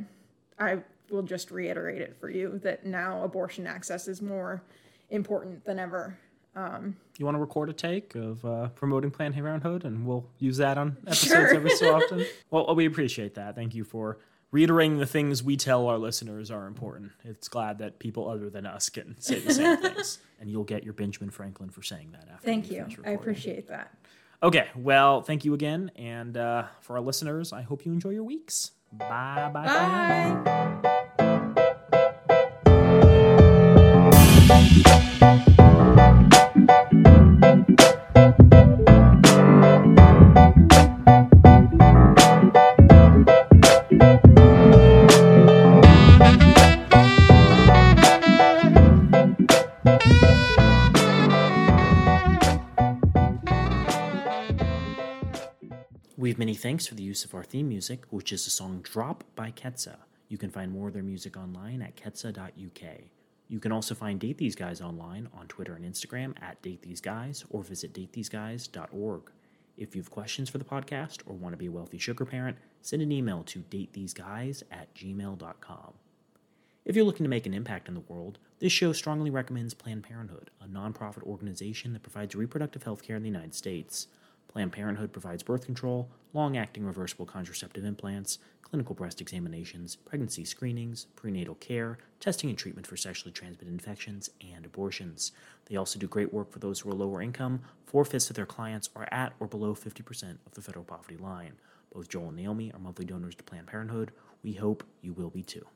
I will just reiterate it for you that now abortion access is more important than ever. Um, you want to record a take of uh, promoting Planned Parenthood, and we'll use that on episodes Sure. every so often. well, we appreciate that. Thank you for reiterating the things we tell our listeners are important. It's glad that people other than us can say the same things, and you'll get your Benjamin Franklin for saying that after. thank you. I appreciate that. Okay, well, thank you again, and uh, for our listeners, I hope you enjoy your weeks. Bye bye. Bye. Thanks for the use of our theme music, which is the song Drop by Ketsa. You can find more of their music online at ketsa.uk. You can also find Date These Guys online on Twitter and Instagram at Date These Guys or visit datetheseguys.org. If you have questions for the podcast or want to be a wealthy sugar parent, send an email to datetheseguys at gmail.com. If you're looking to make an impact in the world, this show strongly recommends Planned Parenthood, a nonprofit organization that provides reproductive health care in the United States. Planned Parenthood provides birth control, long acting reversible contraceptive implants, clinical breast examinations, pregnancy screenings, prenatal care, testing and treatment for sexually transmitted infections, and abortions. They also do great work for those who are lower income. Four fifths of their clients are at or below 50% of the federal poverty line. Both Joel and Naomi are monthly donors to Planned Parenthood. We hope you will be too.